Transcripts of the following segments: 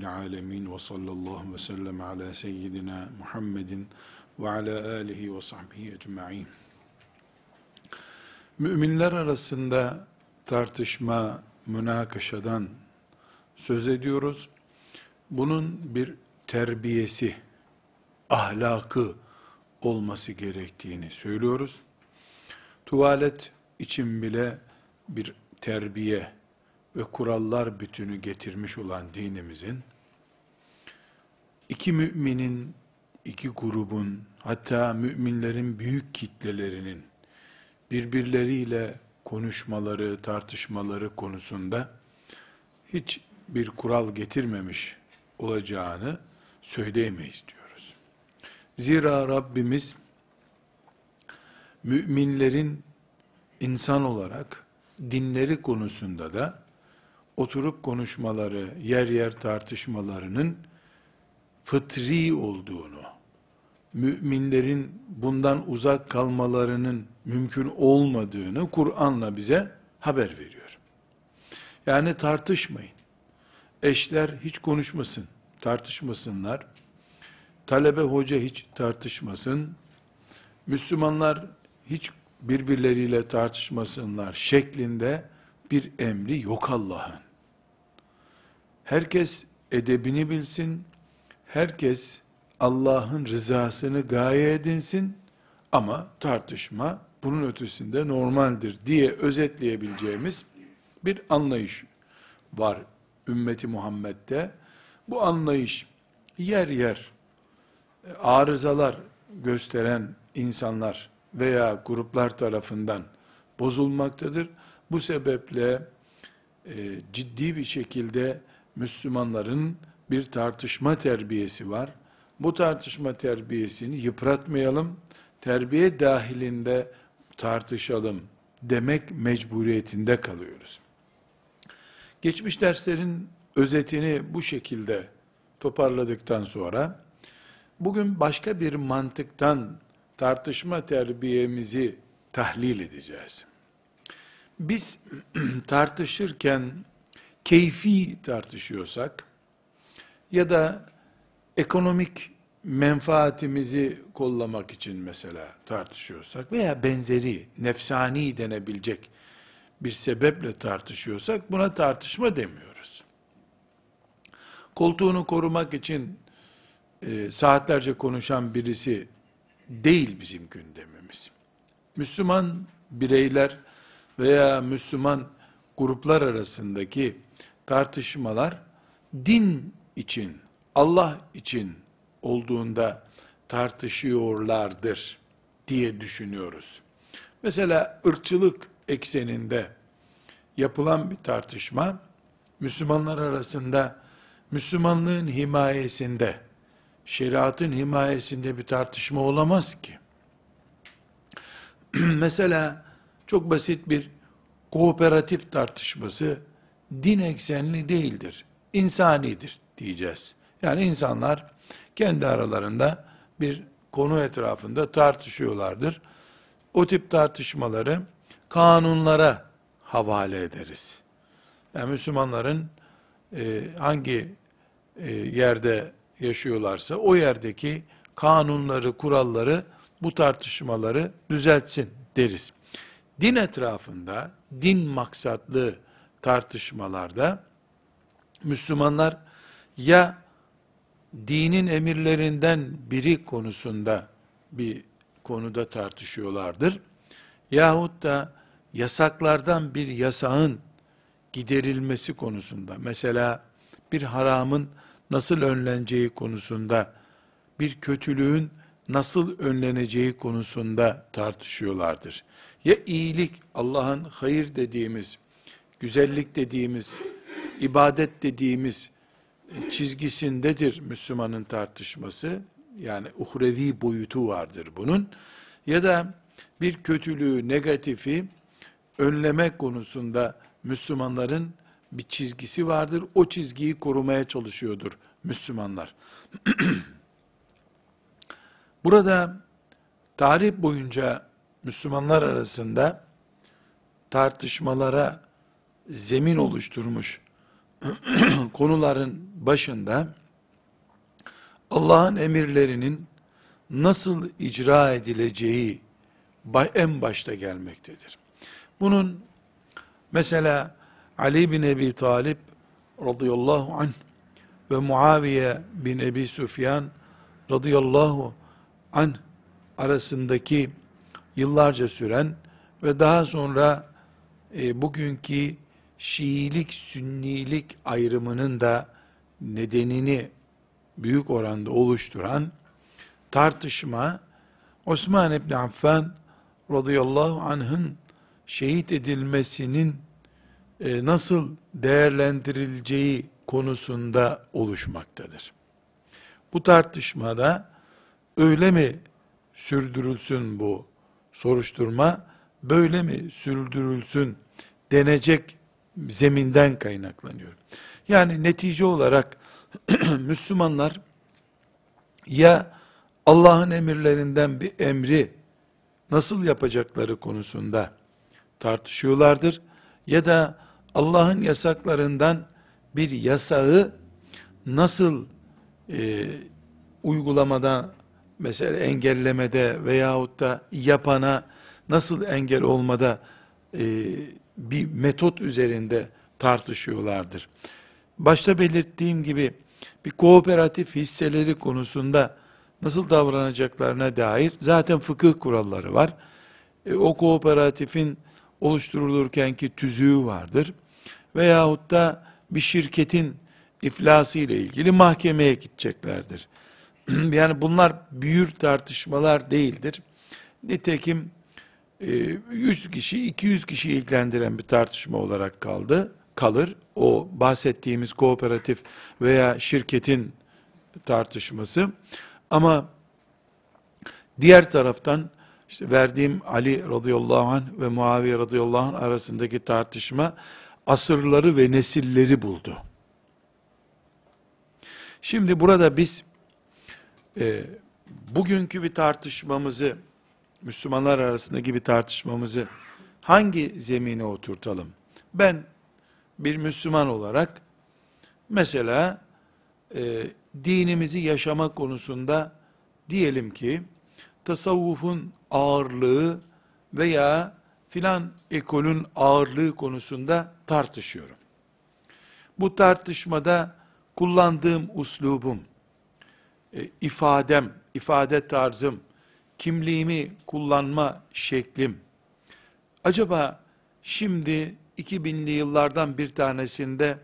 Rabbil alemin ve sallallahu ve sellem ala seyyidina Muhammedin ve ala alihi ve sahbihi ecma'in. Müminler arasında tartışma, münakaşadan söz ediyoruz. Bunun bir terbiyesi, ahlakı olması gerektiğini söylüyoruz. Tuvalet için bile bir terbiye ve kurallar bütünü getirmiş olan dinimizin, iki müminin, iki grubun, hatta müminlerin büyük kitlelerinin birbirleriyle konuşmaları, tartışmaları konusunda hiç bir kural getirmemiş olacağını söyleyemeyiz diyoruz. Zira Rabbimiz müminlerin insan olarak dinleri konusunda da oturup konuşmaları, yer yer tartışmalarının fıtri olduğunu, müminlerin bundan uzak kalmalarının mümkün olmadığını Kur'an'la bize haber veriyor. Yani tartışmayın. Eşler hiç konuşmasın, tartışmasınlar. Talebe hoca hiç tartışmasın. Müslümanlar hiç birbirleriyle tartışmasınlar şeklinde bir emri yok Allah'ın. Herkes edebini bilsin, herkes Allah'ın rızasını gaye edinsin ama tartışma bunun ötesinde normaldir diye özetleyebileceğimiz bir anlayış var ümmeti Muhammed'de. Bu anlayış yer yer arızalar gösteren insanlar veya gruplar tarafından bozulmaktadır. Bu sebeple e, ciddi bir şekilde Müslümanların bir tartışma terbiyesi var. Bu tartışma terbiyesini yıpratmayalım, terbiye dahilinde tartışalım demek mecburiyetinde kalıyoruz. Geçmiş derslerin özetini bu şekilde toparladıktan sonra, bugün başka bir mantıktan tartışma terbiyemizi tahlil edeceğiz. Biz tartışırken keyfi tartışıyorsak ya da ekonomik menfaatimizi kollamak için mesela tartışıyorsak veya benzeri nefsani denebilecek bir sebeple tartışıyorsak buna tartışma demiyoruz. Koltuğunu korumak için e, saatlerce konuşan birisi değil bizim gündemimiz. Müslüman bireyler veya Müslüman gruplar arasındaki tartışmalar din için, Allah için olduğunda tartışıyorlardır diye düşünüyoruz. Mesela ırkçılık ekseninde yapılan bir tartışma Müslümanlar arasında Müslümanlığın himayesinde şeriatın himayesinde bir tartışma olamaz ki. Mesela çok basit bir kooperatif tartışması din eksenli değildir. İnsanidir diyeceğiz. Yani insanlar kendi aralarında bir konu etrafında tartışıyorlardır. O tip tartışmaları kanunlara havale ederiz. Yani Müslümanların e, hangi e, yerde yaşıyorlarsa o yerdeki kanunları, kuralları, bu tartışmaları düzeltsin deriz. Din etrafında, din maksatlı tartışmalarda Müslümanlar ya dinin emirlerinden biri konusunda bir konuda tartışıyorlardır. Yahut da yasaklardan bir yasağın giderilmesi konusunda, mesela bir haramın nasıl önleneceği konusunda, bir kötülüğün nasıl önleneceği konusunda tartışıyorlardır. Ya iyilik, Allah'ın hayır dediğimiz, güzellik dediğimiz, ibadet dediğimiz çizgisindedir Müslümanın tartışması. Yani uhrevi boyutu vardır bunun. Ya da bir kötülüğü, negatifi önleme konusunda Müslümanların bir çizgisi vardır. O çizgiyi korumaya çalışıyordur Müslümanlar. Burada tarih boyunca Müslümanlar arasında tartışmalara zemin oluşturmuş konuların başında Allah'ın emirlerinin nasıl icra edileceği en başta gelmektedir. Bunun mesela Ali bin Ebi Talip radıyallahu anh ve Muaviye bin Ebi Süfyan radıyallahu anh arasındaki yıllarca süren ve daha sonra e, bugünkü Şiilik, Sünnilik ayrımının da nedenini büyük oranda oluşturan tartışma Osman İbni Affan radıyallahu anh'ın şehit edilmesinin e, nasıl değerlendirileceği konusunda oluşmaktadır. Bu tartışmada öyle mi sürdürülsün bu soruşturma, böyle mi sürdürülsün denecek zeminden kaynaklanıyor. Yani netice olarak Müslümanlar ya Allah'ın emirlerinden bir emri nasıl yapacakları konusunda tartışıyorlardır ya da Allah'ın yasaklarından bir yasağı nasıl e, uygulamada mesela engellemede veyahut da yapana nasıl engel olmada e, bir metot üzerinde tartışıyorlardır. Başta belirttiğim gibi bir kooperatif hisseleri konusunda nasıl davranacaklarına dair zaten fıkıh kuralları var. E, o kooperatifin oluşturulurkenki tüzüğü vardır. Veyahut da bir şirketin iflası ile ilgili mahkemeye gideceklerdir. yani bunlar büyür tartışmalar değildir. Nitekim 100 e, kişi, 200 kişi ilgilendiren bir tartışma olarak kaldı, kalır. O bahsettiğimiz kooperatif veya şirketin tartışması. Ama diğer taraftan işte verdiğim Ali radıyallahu anh ve Muaviye radıyallahu anh arasındaki tartışma asırları ve nesilleri buldu. Şimdi burada biz e, bugünkü bir tartışmamızı Müslümanlar arasındaki bir tartışmamızı hangi zemine oturtalım? Ben bir Müslüman olarak mesela e, dinimizi yaşama konusunda diyelim ki tasavvufun ağırlığı veya filan ekolün ağırlığı konusunda tartışıyorum. Bu tartışmada kullandığım uslubum, e, ifadem, ifade tarzım, kimliğimi kullanma şeklim, acaba şimdi 2000'li yıllardan bir tanesinde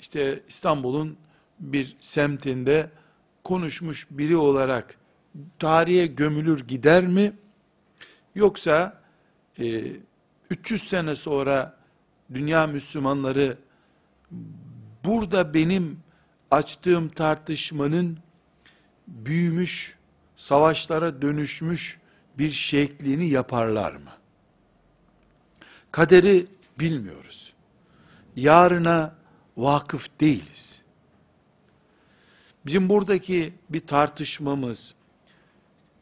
işte İstanbul'un bir semtinde konuşmuş biri olarak tarihe gömülür gider mi? Yoksa e, 300 sene sonra dünya Müslümanları burada benim açtığım tartışmanın büyümüş, savaşlara dönüşmüş bir şeklini yaparlar mı? Kaderi bilmiyoruz. Yarına vakıf değiliz. Bizim buradaki bir tartışmamız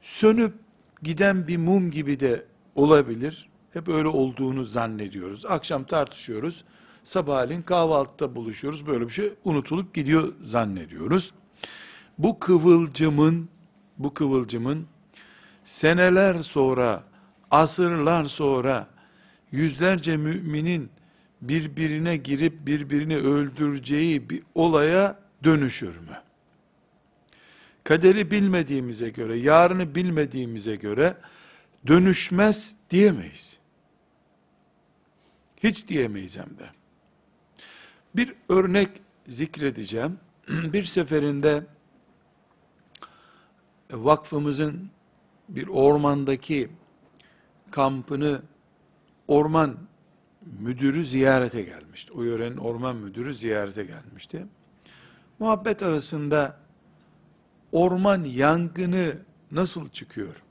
sönüp giden bir mum gibi de olabilir. Hep öyle olduğunu zannediyoruz. Akşam tartışıyoruz. Sabahleyin kahvaltıda buluşuyoruz. Böyle bir şey unutulup gidiyor zannediyoruz. Bu kıvılcımın bu kıvılcımın seneler sonra, asırlar sonra yüzlerce müminin birbirine girip birbirini öldüreceği bir olaya dönüşür mü? Kaderi bilmediğimize göre, yarını bilmediğimize göre dönüşmez diyemeyiz. Hiç diyemeyiz hem de. Bir örnek zikredeceğim. bir seferinde vakfımızın bir ormandaki kampını orman müdürü ziyarete gelmişti. O yörenin orman müdürü ziyarete gelmişti. Muhabbet arasında orman yangını nasıl çıkıyor?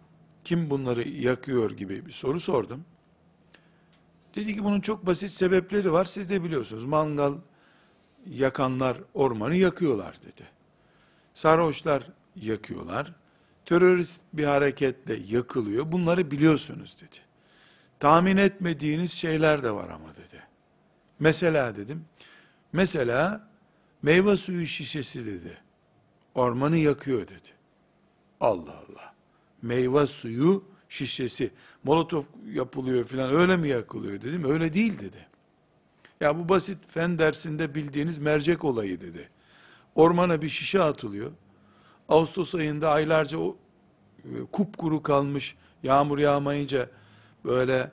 Kim bunları yakıyor gibi bir soru sordum. Dedi ki bunun çok basit sebepleri var. Siz de biliyorsunuz. Mangal yakanlar ormanı yakıyorlar dedi. Sarhoşlar yakıyorlar. Terörist bir hareketle yakılıyor. Bunları biliyorsunuz dedi. Tahmin etmediğiniz şeyler de var ama dedi. Mesela dedim. Mesela meyve suyu şişesi dedi. Ormanı yakıyor dedi. Allah Allah. Meyve suyu şişesi. Molotof yapılıyor filan öyle mi yakılıyor dedim. Öyle değil dedi. Ya bu basit fen dersinde bildiğiniz mercek olayı dedi. Ormana bir şişe atılıyor. Ağustos ayında aylarca o e, kupkuru kalmış, yağmur yağmayınca böyle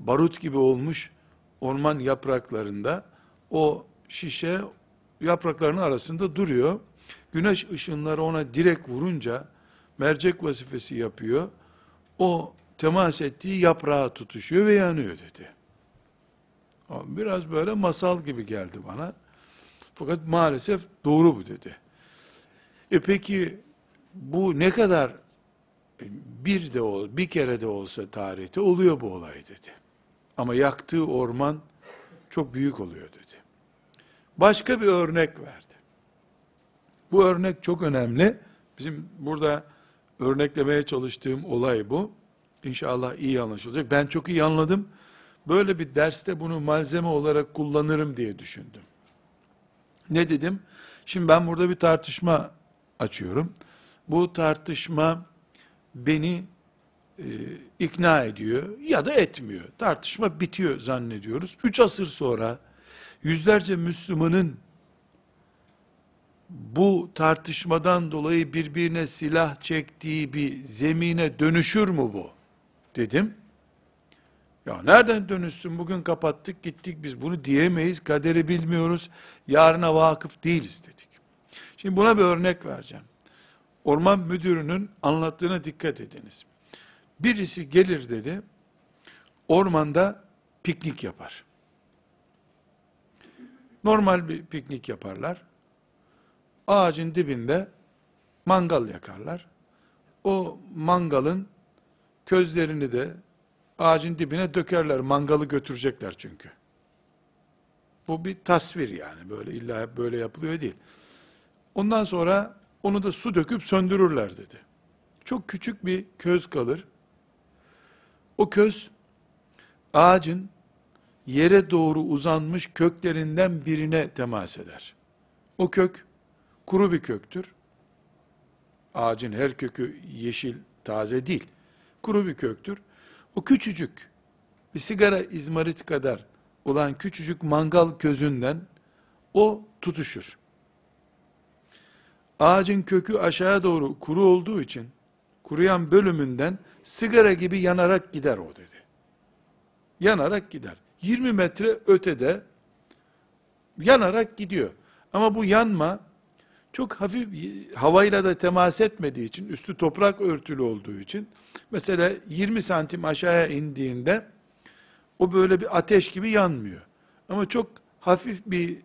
barut gibi olmuş orman yapraklarında o şişe yaprakların arasında duruyor. Güneş ışınları ona direkt vurunca mercek vazifesi yapıyor. O temas ettiği yaprağa tutuşuyor ve yanıyor dedi. Biraz böyle masal gibi geldi bana. Fakat maalesef doğru bu dedi. E peki bu ne kadar e, bir de ol, bir kere de olsa tarihte oluyor bu olay dedi. Ama yaktığı orman çok büyük oluyor dedi. Başka bir örnek verdi. Bu örnek çok önemli. Bizim burada örneklemeye çalıştığım olay bu. İnşallah iyi anlaşılacak. Ben çok iyi anladım. Böyle bir derste bunu malzeme olarak kullanırım diye düşündüm. Ne dedim? Şimdi ben burada bir tartışma açıyorum. Bu tartışma beni e, ikna ediyor ya da etmiyor. Tartışma bitiyor zannediyoruz. Üç asır sonra yüzlerce Müslümanın bu tartışmadan dolayı birbirine silah çektiği bir zemine dönüşür mü bu? Dedim. Ya nereden dönüşsün? Bugün kapattık gittik biz bunu diyemeyiz. Kaderi bilmiyoruz. Yarına vakıf değiliz dedik. Şimdi buna bir örnek vereceğim. Orman müdürünün anlattığına dikkat ediniz. Birisi gelir dedi. Ormanda piknik yapar. Normal bir piknik yaparlar. Ağacın dibinde mangal yakarlar. O mangalın közlerini de ağacın dibine dökerler. Mangalı götürecekler çünkü. Bu bir tasvir yani. Böyle illa böyle yapılıyor değil. Ondan sonra onu da su döküp söndürürler dedi. Çok küçük bir köz kalır. O köz ağacın yere doğru uzanmış köklerinden birine temas eder. O kök kuru bir köktür. Ağacın her kökü yeşil, taze değil. Kuru bir köktür. O küçücük, bir sigara izmarit kadar olan küçücük mangal közünden o tutuşur. Ağacın kökü aşağıya doğru kuru olduğu için, kuruyan bölümünden sigara gibi yanarak gider o dedi. Yanarak gider. 20 metre ötede yanarak gidiyor. Ama bu yanma çok hafif havayla da temas etmediği için, üstü toprak örtülü olduğu için, mesela 20 santim aşağıya indiğinde, o böyle bir ateş gibi yanmıyor. Ama çok hafif bir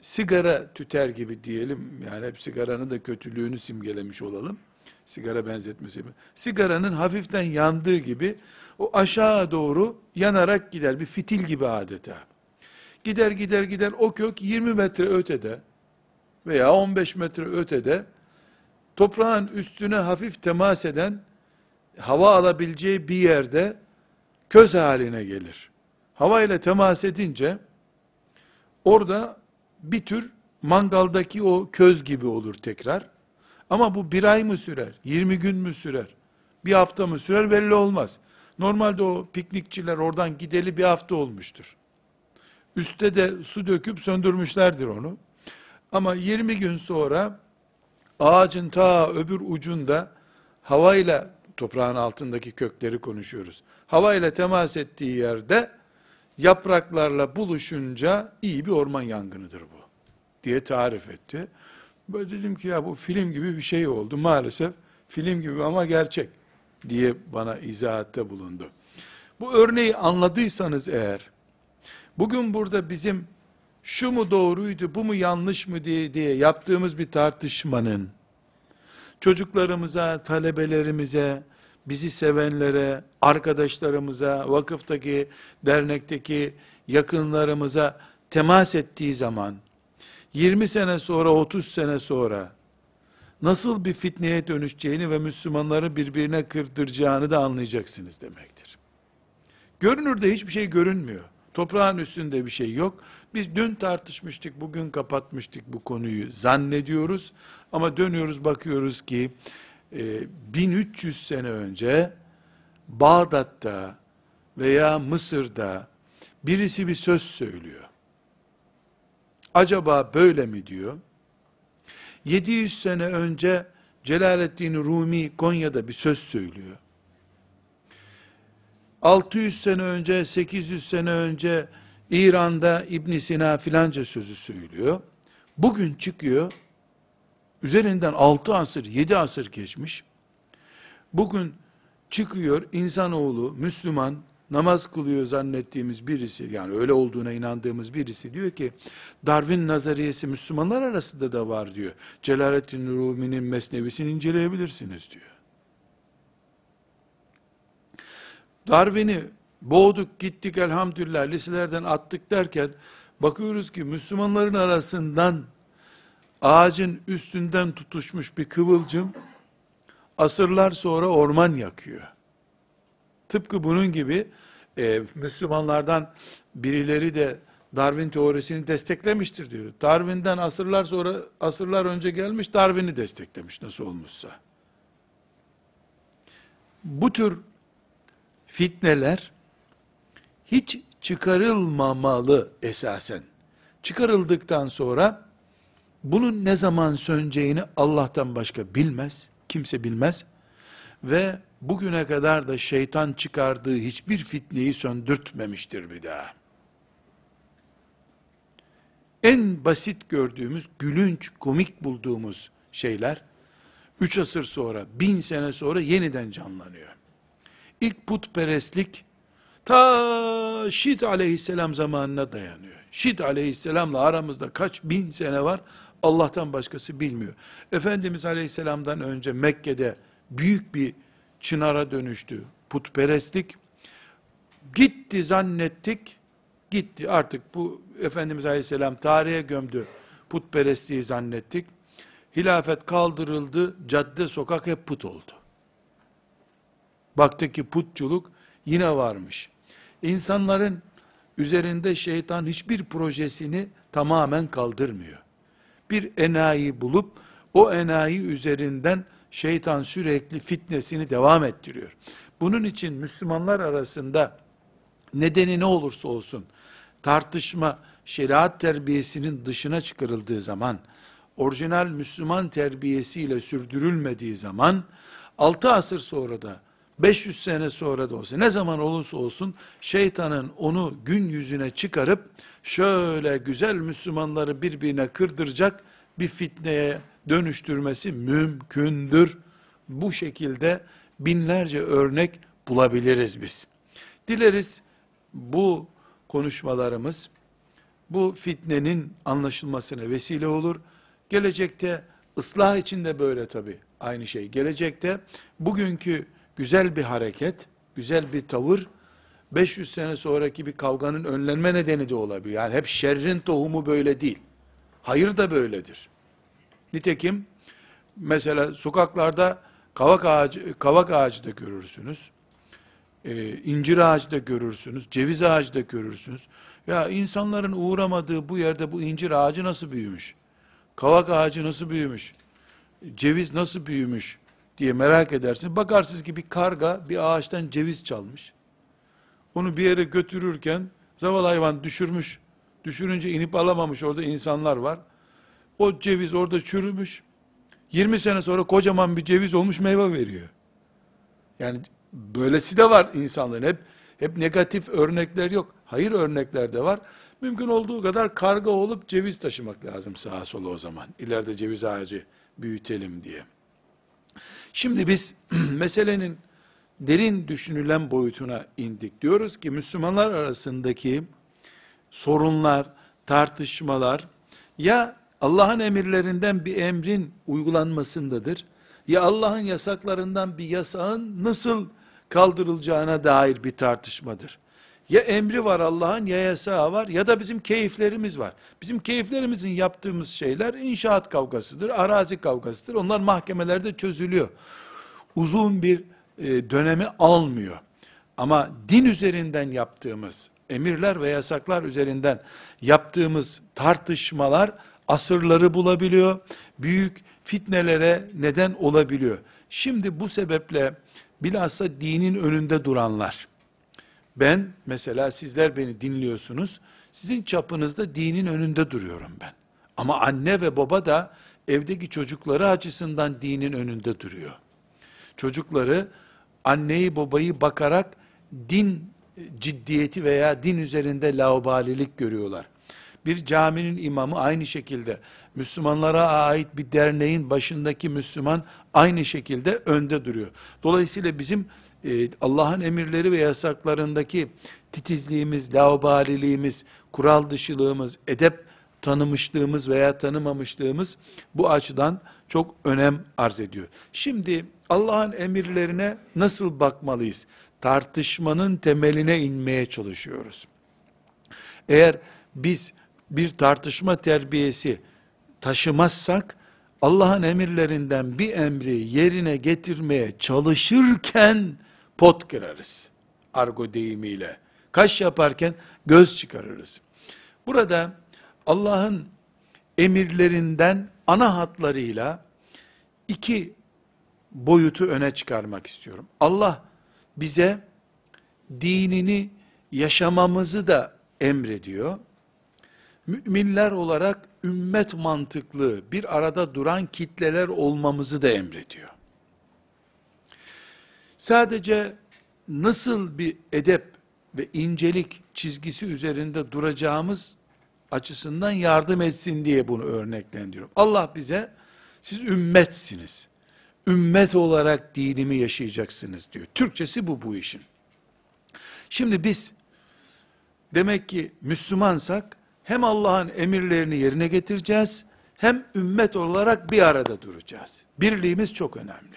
sigara tüter gibi diyelim, yani hep sigaranın da kötülüğünü simgelemiş olalım, sigara benzetmesi. Sigaranın hafiften yandığı gibi, o aşağı doğru yanarak gider, bir fitil gibi adeta. Gider gider gider, o kök 20 metre ötede, veya 15 metre ötede toprağın üstüne hafif temas eden hava alabileceği bir yerde köz haline gelir. Hava ile temas edince orada bir tür mangaldaki o köz gibi olur tekrar. Ama bu bir ay mı sürer, 20 gün mü sürer, bir hafta mı sürer belli olmaz. Normalde o piknikçiler oradan gideli bir hafta olmuştur. Üste de su döküp söndürmüşlerdir onu. Ama 20 gün sonra ağacın ta öbür ucunda havayla toprağın altındaki kökleri konuşuyoruz. Havayla temas ettiği yerde yapraklarla buluşunca iyi bir orman yangınıdır bu diye tarif etti. Böyle dedim ki ya bu film gibi bir şey oldu. Maalesef film gibi ama gerçek diye bana izahatte bulundu. Bu örneği anladıysanız eğer, bugün burada bizim şu mu doğruydu, bu mu yanlış mı diye, diye yaptığımız bir tartışmanın, çocuklarımıza, talebelerimize, bizi sevenlere, arkadaşlarımıza, vakıftaki, dernekteki yakınlarımıza temas ettiği zaman, 20 sene sonra, 30 sene sonra, nasıl bir fitneye dönüşeceğini ve Müslümanları birbirine kırdıracağını da anlayacaksınız demektir. Görünürde hiçbir şey görünmüyor. Toprağın üstünde bir şey yok. Biz dün tartışmıştık, bugün kapatmıştık bu konuyu zannediyoruz. Ama dönüyoruz bakıyoruz ki e, 1300 sene önce Bağdat'ta veya Mısır'da birisi bir söz söylüyor. Acaba böyle mi diyor? 700 sene önce Celaleddin Rumi Konya'da bir söz söylüyor. 600 sene önce, 800 sene önce İran'da İbn Sina filanca sözü söylüyor. Bugün çıkıyor, üzerinden 6 asır, 7 asır geçmiş. Bugün çıkıyor insanoğlu, Müslüman, namaz kılıyor zannettiğimiz birisi, yani öyle olduğuna inandığımız birisi diyor ki, Darwin nazariyesi Müslümanlar arasında da var diyor. Celaleddin Rumi'nin mesnevisini inceleyebilirsiniz diyor. Darwin'i boğduk gittik elhamdülillah liselerden attık derken, bakıyoruz ki Müslümanların arasından ağacın üstünden tutuşmuş bir kıvılcım, asırlar sonra orman yakıyor. Tıpkı bunun gibi e, Müslümanlardan birileri de Darwin teorisini desteklemiştir diyor. Darwin'den asırlar sonra asırlar önce gelmiş Darwin'i desteklemiş nasıl olmuşsa. Bu tür fitneler hiç çıkarılmamalı esasen. Çıkarıldıktan sonra bunun ne zaman söneceğini Allah'tan başka bilmez, kimse bilmez ve bugüne kadar da şeytan çıkardığı hiçbir fitneyi söndürtmemiştir bir daha. En basit gördüğümüz, gülünç, komik bulduğumuz şeyler, üç asır sonra, bin sene sonra yeniden canlanıyor. İlk putperestlik, ta Şit aleyhisselam zamanına dayanıyor. Şit aleyhisselamla aramızda kaç bin sene var, Allah'tan başkası bilmiyor. Efendimiz aleyhisselamdan önce Mekke'de büyük bir çınara dönüştü putperestlik. Gitti zannettik, gitti artık bu Efendimiz Aleyhisselam tarihe gömdü putperestliği zannettik. Hilafet kaldırıldı, cadde sokak hep put oldu. Baktık ki putçuluk yine varmış. İnsanların üzerinde şeytan hiçbir projesini tamamen kaldırmıyor. Bir enayi bulup o enayi üzerinden şeytan sürekli fitnesini devam ettiriyor. Bunun için Müslümanlar arasında nedeni ne olursa olsun tartışma şeriat terbiyesinin dışına çıkarıldığı zaman orijinal Müslüman terbiyesiyle sürdürülmediği zaman 6 asır sonra da 500 sene sonra da olsa ne zaman olursa olsun şeytanın onu gün yüzüne çıkarıp şöyle güzel Müslümanları birbirine kırdıracak bir fitneye dönüştürmesi mümkündür. Bu şekilde binlerce örnek bulabiliriz biz. Dileriz bu konuşmalarımız bu fitnenin anlaşılmasına vesile olur. Gelecekte ıslah için de böyle tabi aynı şey. Gelecekte bugünkü güzel bir hareket, güzel bir tavır 500 sene sonraki bir kavganın önlenme nedeni de olabilir. Yani hep şerrin tohumu böyle değil. Hayır da böyledir. Nitekim mesela sokaklarda kavak ağacı, kavak ağacı da görürsünüz. Ee, incir ağacı da görürsünüz. Ceviz ağacı da görürsünüz. Ya insanların uğramadığı bu yerde bu incir ağacı nasıl büyümüş? Kavak ağacı nasıl büyümüş? Ceviz nasıl büyümüş? diye merak edersiniz. Bakarsınız ki bir karga bir ağaçtan ceviz çalmış. Onu bir yere götürürken zavallı hayvan düşürmüş. Düşürünce inip alamamış orada insanlar var. O ceviz orada çürümüş. 20 sene sonra kocaman bir ceviz olmuş meyve veriyor. Yani böylesi de var insanların. Hep hep negatif örnekler yok. Hayır örnekler de var. Mümkün olduğu kadar karga olup ceviz taşımak lazım sağa sola o zaman. İleride ceviz ağacı büyütelim diye. Şimdi biz meselenin derin düşünülen boyutuna indik. Diyoruz ki Müslümanlar arasındaki sorunlar, tartışmalar ya Allah'ın emirlerinden bir emrin uygulanmasındadır. Ya Allah'ın yasaklarından bir yasağın nasıl kaldırılacağına dair bir tartışmadır. Ya emri var Allah'ın ya yasağı var ya da bizim keyiflerimiz var. Bizim keyiflerimizin yaptığımız şeyler inşaat kavgasıdır, arazi kavgasıdır. Onlar mahkemelerde çözülüyor. Uzun bir e, dönemi almıyor. Ama din üzerinden yaptığımız emirler ve yasaklar üzerinden yaptığımız tartışmalar asırları bulabiliyor. Büyük fitnelere neden olabiliyor. Şimdi bu sebeple bilhassa dinin önünde duranlar, ben mesela sizler beni dinliyorsunuz, sizin çapınızda dinin önünde duruyorum ben. Ama anne ve baba da evdeki çocukları açısından dinin önünde duruyor. Çocukları anneyi babayı bakarak din ciddiyeti veya din üzerinde laubalilik görüyorlar. Bir caminin imamı aynı şekilde Müslümanlara ait bir derneğin başındaki Müslüman aynı şekilde önde duruyor. Dolayısıyla bizim e, Allah'ın emirleri ve yasaklarındaki titizliğimiz, laubaliliğimiz, kural dışılığımız, edep tanımışlığımız veya tanımamışlığımız bu açıdan çok önem arz ediyor. Şimdi Allah'ın emirlerine nasıl bakmalıyız? Tartışmanın temeline inmeye çalışıyoruz. Eğer biz bir tartışma terbiyesi taşımazsak, Allah'ın emirlerinden bir emri yerine getirmeye çalışırken pot kırarız. Argo deyimiyle. Kaş yaparken göz çıkarırız. Burada Allah'ın emirlerinden ana hatlarıyla iki boyutu öne çıkarmak istiyorum. Allah bize dinini yaşamamızı da emrediyor. Müminler olarak ümmet mantıklı bir arada duran kitleler olmamızı da emrediyor. Sadece nasıl bir edep ve incelik çizgisi üzerinde duracağımız açısından yardım etsin diye bunu örneklendiriyorum. Allah bize siz ümmetsiniz. Ümmet olarak dinimi yaşayacaksınız diyor. Türkçesi bu bu işin. Şimdi biz demek ki Müslümansak hem Allah'ın emirlerini yerine getireceğiz hem ümmet olarak bir arada duracağız. Birliğimiz çok önemli.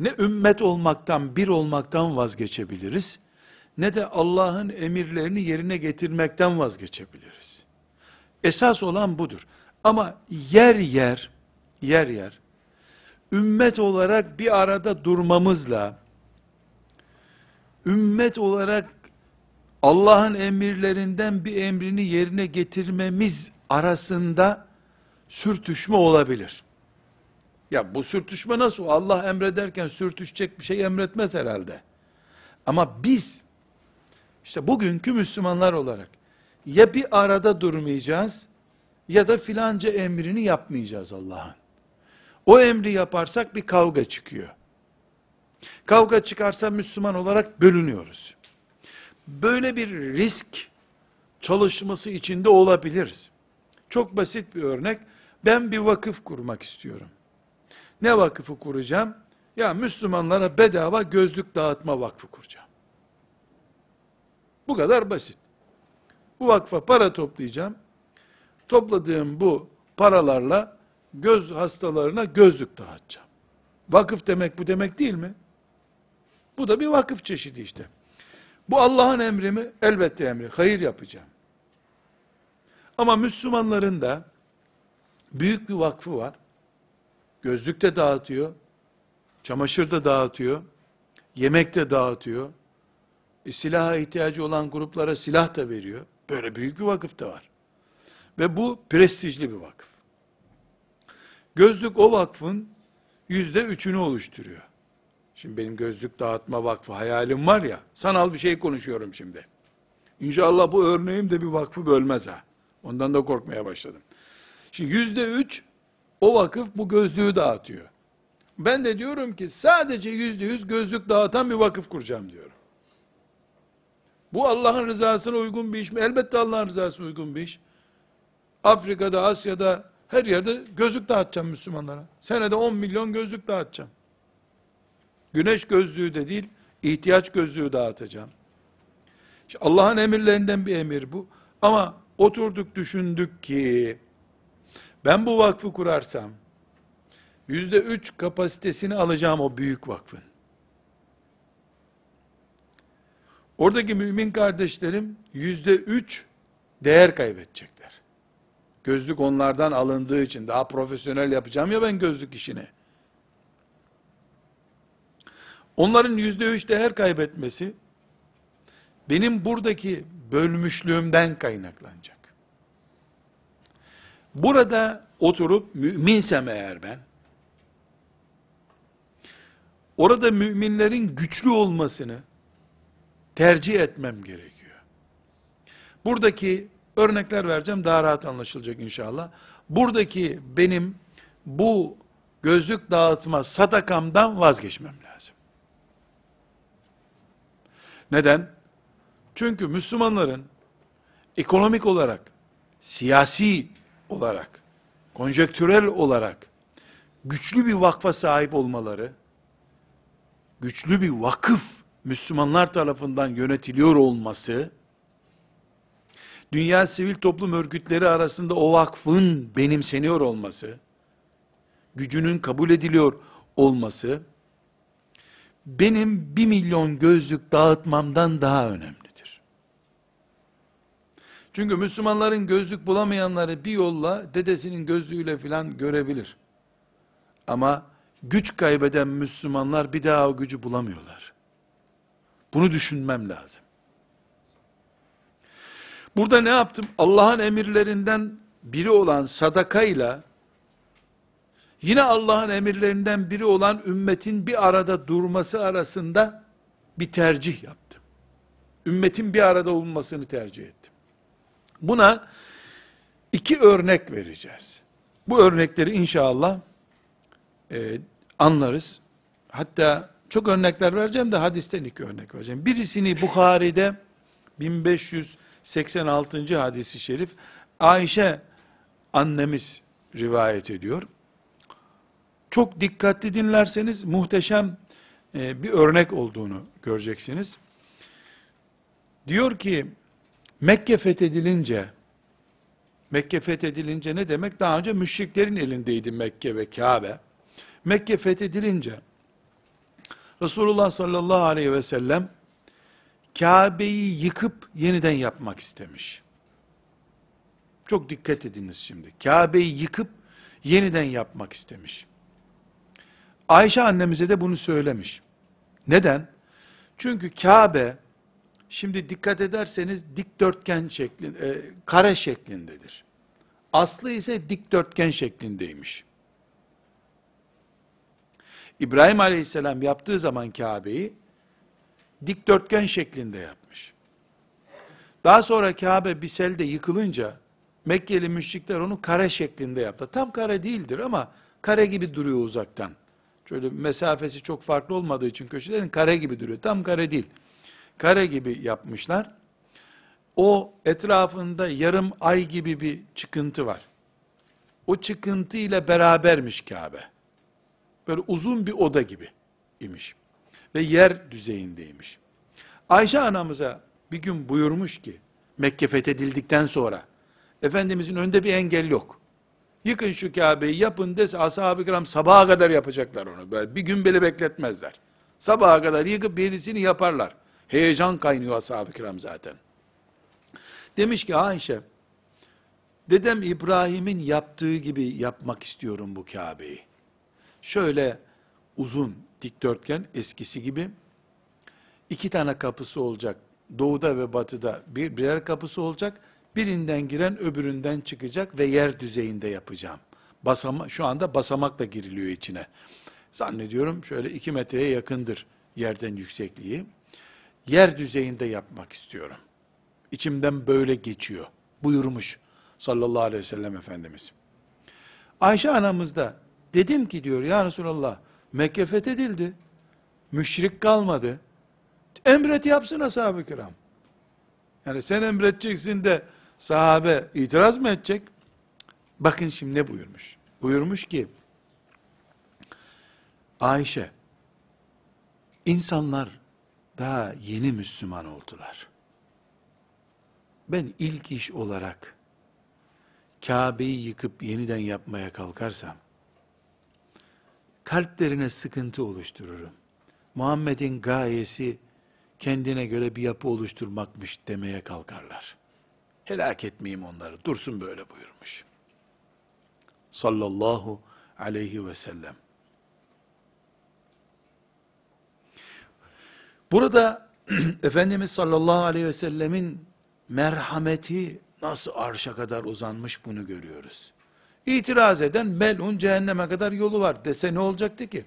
Ne ümmet olmaktan, bir olmaktan vazgeçebiliriz ne de Allah'ın emirlerini yerine getirmekten vazgeçebiliriz. Esas olan budur. Ama yer yer, yer yer, ümmet olarak bir arada durmamızla, ümmet olarak Allah'ın emirlerinden bir emrini yerine getirmemiz arasında sürtüşme olabilir. Ya bu sürtüşme nasıl? Allah emrederken sürtüşecek bir şey emretmez herhalde. Ama biz işte bugünkü Müslümanlar olarak ya bir arada durmayacağız ya da filanca emrini yapmayacağız Allah'ın. O emri yaparsak bir kavga çıkıyor. Kavga çıkarsa Müslüman olarak bölünüyoruz. Böyle bir risk çalışması içinde olabiliriz. Çok basit bir örnek. Ben bir vakıf kurmak istiyorum. Ne vakıfı kuracağım? Ya Müslümanlara bedava gözlük dağıtma vakfı kuracağım. Bu kadar basit. Bu vakfa para toplayacağım. Topladığım bu paralarla göz hastalarına gözlük dağıtacağım. Vakıf demek bu demek değil mi? Bu da bir vakıf çeşidi işte. Bu Allah'ın emri mi? Elbette emri. Hayır yapacağım. Ama Müslümanların da büyük bir vakfı var. Gözlük de dağıtıyor. Çamaşır da dağıtıyor. Yemek de dağıtıyor. E, silaha ihtiyacı olan gruplara silah da veriyor. Böyle büyük bir vakıf da var. Ve bu prestijli bir vakıf. Gözlük o vakfın yüzde üçünü oluşturuyor. Şimdi benim gözlük dağıtma vakfı hayalim var ya, sanal bir şey konuşuyorum şimdi. İnşallah bu örneğim de bir vakfı bölmez ha. Ondan da korkmaya başladım. Şimdi yüzde üç o vakıf bu gözlüğü dağıtıyor. Ben de diyorum ki sadece yüzde yüz gözlük dağıtan bir vakıf kuracağım diyorum. Bu Allah'ın rızasına uygun bir iş mi? Elbette Allah'ın rızasına uygun bir iş. Afrika'da, Asya'da, her yerde gözlük dağıtacağım Müslümanlara. Senede 10 milyon gözlük dağıtacağım. Güneş gözlüğü de değil, ihtiyaç gözlüğü dağıtacağım. İşte Allah'ın emirlerinden bir emir bu. Ama oturduk düşündük ki, ben bu vakfı kurarsam, yüzde üç kapasitesini alacağım o büyük vakfın. Oradaki mümin kardeşlerim yüzde üç değer kaybedecekler. Gözlük onlardan alındığı için daha profesyonel yapacağım ya ben gözlük işini. Onların yüzde üç değer kaybetmesi, benim buradaki bölmüşlüğümden kaynaklanacak. Burada oturup müminsem eğer ben, orada müminlerin güçlü olmasını tercih etmem gerekiyor. Buradaki örnekler vereceğim daha rahat anlaşılacak inşallah. Buradaki benim bu gözlük dağıtma sadakamdan vazgeçmem lazım. Neden? Çünkü Müslümanların ekonomik olarak, siyasi olarak, konjektürel olarak güçlü bir vakfa sahip olmaları, güçlü bir vakıf Müslümanlar tarafından yönetiliyor olması, dünya sivil toplum örgütleri arasında o vakfın benimseniyor olması, gücünün kabul ediliyor olması, benim bir milyon gözlük dağıtmamdan daha önemlidir. Çünkü Müslümanların gözlük bulamayanları bir yolla dedesinin gözlüğüyle filan görebilir. Ama güç kaybeden Müslümanlar bir daha o gücü bulamıyorlar. Bunu düşünmem lazım. Burada ne yaptım? Allah'ın emirlerinden biri olan sadakayla yine Allah'ın emirlerinden biri olan ümmetin bir arada durması arasında bir tercih yaptım. Ümmetin bir arada olmasını tercih ettim. Buna iki örnek vereceğiz. Bu örnekleri inşallah e, anlarız. Hatta çok örnekler vereceğim de hadisten iki örnek vereceğim. Birisini Bukhari'de 1586. hadisi şerif Ayşe annemiz rivayet ediyor. Çok dikkatli dinlerseniz muhteşem e, bir örnek olduğunu göreceksiniz. Diyor ki Mekke fethedilince Mekke fethedilince ne demek? Daha önce müşriklerin elindeydi Mekke ve Kabe. Mekke fethedilince Resulullah sallallahu aleyhi ve sellem Kabe'yi yıkıp yeniden yapmak istemiş. Çok dikkat ediniz şimdi. Kabe'yi yıkıp yeniden yapmak istemiş. Ayşe annemize de bunu söylemiş. Neden? Çünkü Kabe şimdi dikkat ederseniz dikdörtgen şeklinde, e, kare şeklindedir. Aslı ise dikdörtgen şeklindeymiş. İbrahim Aleyhisselam yaptığı zaman Kabe'yi dikdörtgen şeklinde yapmış. Daha sonra Kabe bir selde yıkılınca Mekkeli müşrikler onu kare şeklinde yaptı. Tam kare değildir ama kare gibi duruyor uzaktan. Şöyle mesafesi çok farklı olmadığı için köşelerin kare gibi duruyor. Tam kare değil. Kare gibi yapmışlar. O etrafında yarım ay gibi bir çıkıntı var. O çıkıntı ile berabermiş Kabe. Böyle uzun bir oda gibi imiş. Ve yer düzeyindeymiş. Ayşe anamıza bir gün buyurmuş ki, Mekke fethedildikten sonra, Efendimizin önünde bir engel yok. Yıkın şu Kabe'yi yapın dese ashab-ı kiram sabaha kadar yapacaklar onu. Böyle bir gün bile bekletmezler. Sabaha kadar yıkıp birisini yaparlar. Heyecan kaynıyor ashab-ı kiram zaten. Demiş ki Ayşe, dedem İbrahim'in yaptığı gibi yapmak istiyorum bu Kabe'yi. Şöyle uzun, dikdörtgen, eskisi gibi, iki tane kapısı olacak. Doğuda ve batıda bir, birer kapısı olacak. Birinden giren öbüründen çıkacak ve yer düzeyinde yapacağım. Basama, şu anda basamakla giriliyor içine. Zannediyorum şöyle iki metreye yakındır yerden yüksekliği. Yer düzeyinde yapmak istiyorum. İçimden böyle geçiyor. Buyurmuş sallallahu aleyhi ve sellem Efendimiz. Ayşe anamız da dedim ki diyor ya Resulallah Mekke fethedildi. Müşrik kalmadı. Emret yapsın ashab-ı kiram. Yani sen emredeceksin de sahabe itiraz mı edecek? Bakın şimdi ne buyurmuş? Buyurmuş ki, Ayşe, insanlar daha yeni Müslüman oldular. Ben ilk iş olarak Kabe'yi yıkıp yeniden yapmaya kalkarsam, kalplerine sıkıntı oluştururum. Muhammed'in gayesi kendine göre bir yapı oluşturmakmış demeye kalkarlar. Helak etmeyeyim onları. Dursun böyle buyurmuş. Sallallahu aleyhi ve sellem. Burada Efendimiz sallallahu aleyhi ve sellemin merhameti nasıl arşa kadar uzanmış bunu görüyoruz. İtiraz eden melun cehenneme kadar yolu var dese ne olacaktı ki?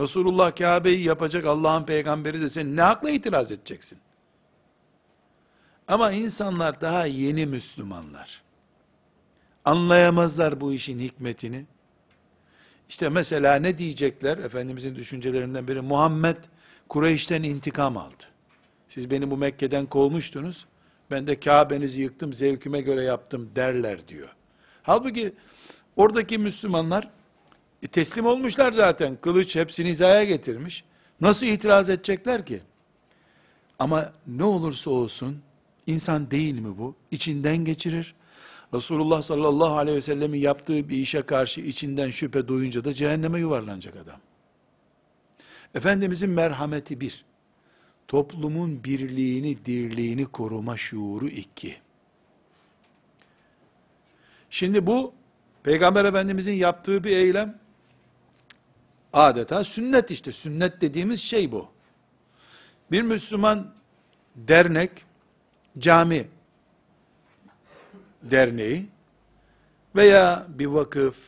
Resulullah Kabe'yi yapacak Allah'ın peygamberi dese ne hakla itiraz edeceksin? Ama insanlar daha yeni Müslümanlar. Anlayamazlar bu işin hikmetini. İşte mesela ne diyecekler? Efendimizin düşüncelerinden biri Muhammed Kureyş'ten intikam aldı. Siz beni bu Mekke'den kovmuştunuz. Ben de Kabe'nizi yıktım, zevkime göre yaptım derler diyor. Halbuki oradaki Müslümanlar e, teslim olmuşlar zaten. Kılıç hepsini hizaya getirmiş. Nasıl itiraz edecekler ki? Ama ne olursa olsun insan değil mi bu? İçinden geçirir. Resulullah sallallahu aleyhi ve sellemin yaptığı bir işe karşı içinden şüphe duyunca da cehenneme yuvarlanacak adam. Efendimizin merhameti bir. Toplumun birliğini, dirliğini koruma şuuru iki. Şimdi bu, Peygamber Efendimizin yaptığı bir eylem, adeta sünnet işte. Sünnet dediğimiz şey bu. Bir Müslüman dernek, cami derneği veya bir vakıf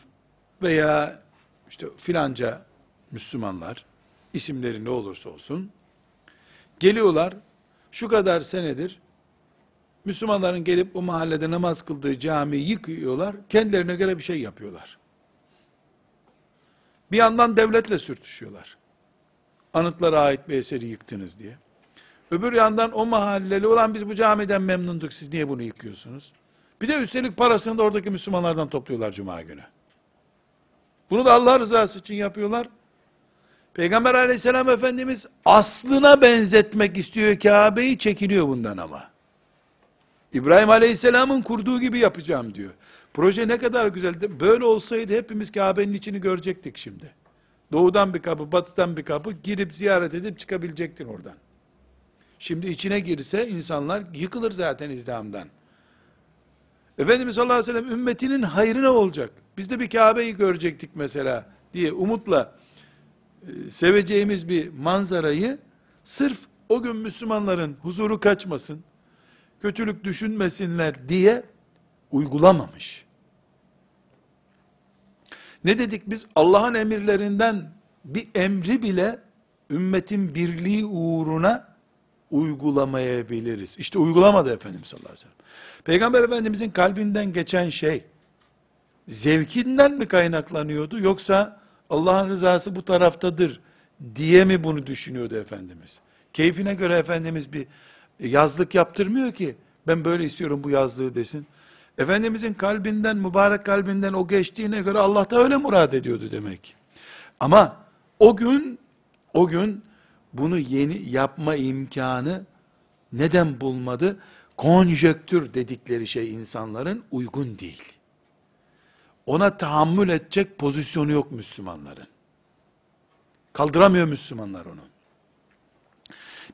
veya işte filanca Müslümanlar isimleri ne olursa olsun geliyorlar şu kadar senedir Müslümanların gelip o mahallede namaz kıldığı camiyi yıkıyorlar. Kendilerine göre bir şey yapıyorlar. Bir yandan devletle sürtüşüyorlar. Anıtlara ait bir eseri yıktınız diye. Öbür yandan o mahalleli olan biz bu camiden memnunduk siz niye bunu yıkıyorsunuz? Bir de üstelik parasını da oradaki Müslümanlardan topluyorlar cuma günü. Bunu da Allah rızası için yapıyorlar. Peygamber aleyhisselam efendimiz aslına benzetmek istiyor Kabe'yi çekiliyor bundan ama. İbrahim aleyhisselamın kurduğu gibi yapacağım diyor. Proje ne kadar güzeldi. Böyle olsaydı hepimiz Kabe'nin içini görecektik şimdi. Doğudan bir kapı, batıdan bir kapı girip ziyaret edip çıkabilecektin oradan. Şimdi içine girse insanlar yıkılır zaten izdihamdan. Efendimiz sallallahu aleyhi ve sellem ümmetinin hayrına olacak. Biz de bir Kabe'yi görecektik mesela diye umutla e, seveceğimiz bir manzarayı sırf o gün Müslümanların huzuru kaçmasın, kötülük düşünmesinler diye uygulamamış. Ne dedik biz? Allah'ın emirlerinden bir emri bile ümmetin birliği uğruna uygulamayabiliriz. İşte uygulamadı Efendimiz sallallahu aleyhi ve sellem. Peygamber Efendimizin kalbinden geçen şey, zevkinden mi kaynaklanıyordu, yoksa Allah'ın rızası bu taraftadır diye mi bunu düşünüyordu Efendimiz? Keyfine göre Efendimiz bir yazlık yaptırmıyor ki, ben böyle istiyorum bu yazlığı desin. Efendimizin kalbinden, mübarek kalbinden o geçtiğine göre Allah da öyle murad ediyordu demek. Ama o gün, o gün bunu yeni yapma imkanı neden bulmadı? Konjöktür dedikleri şey insanların uygun değil. Ona tahammül edecek pozisyonu yok Müslümanların. Kaldıramıyor Müslümanlar onu.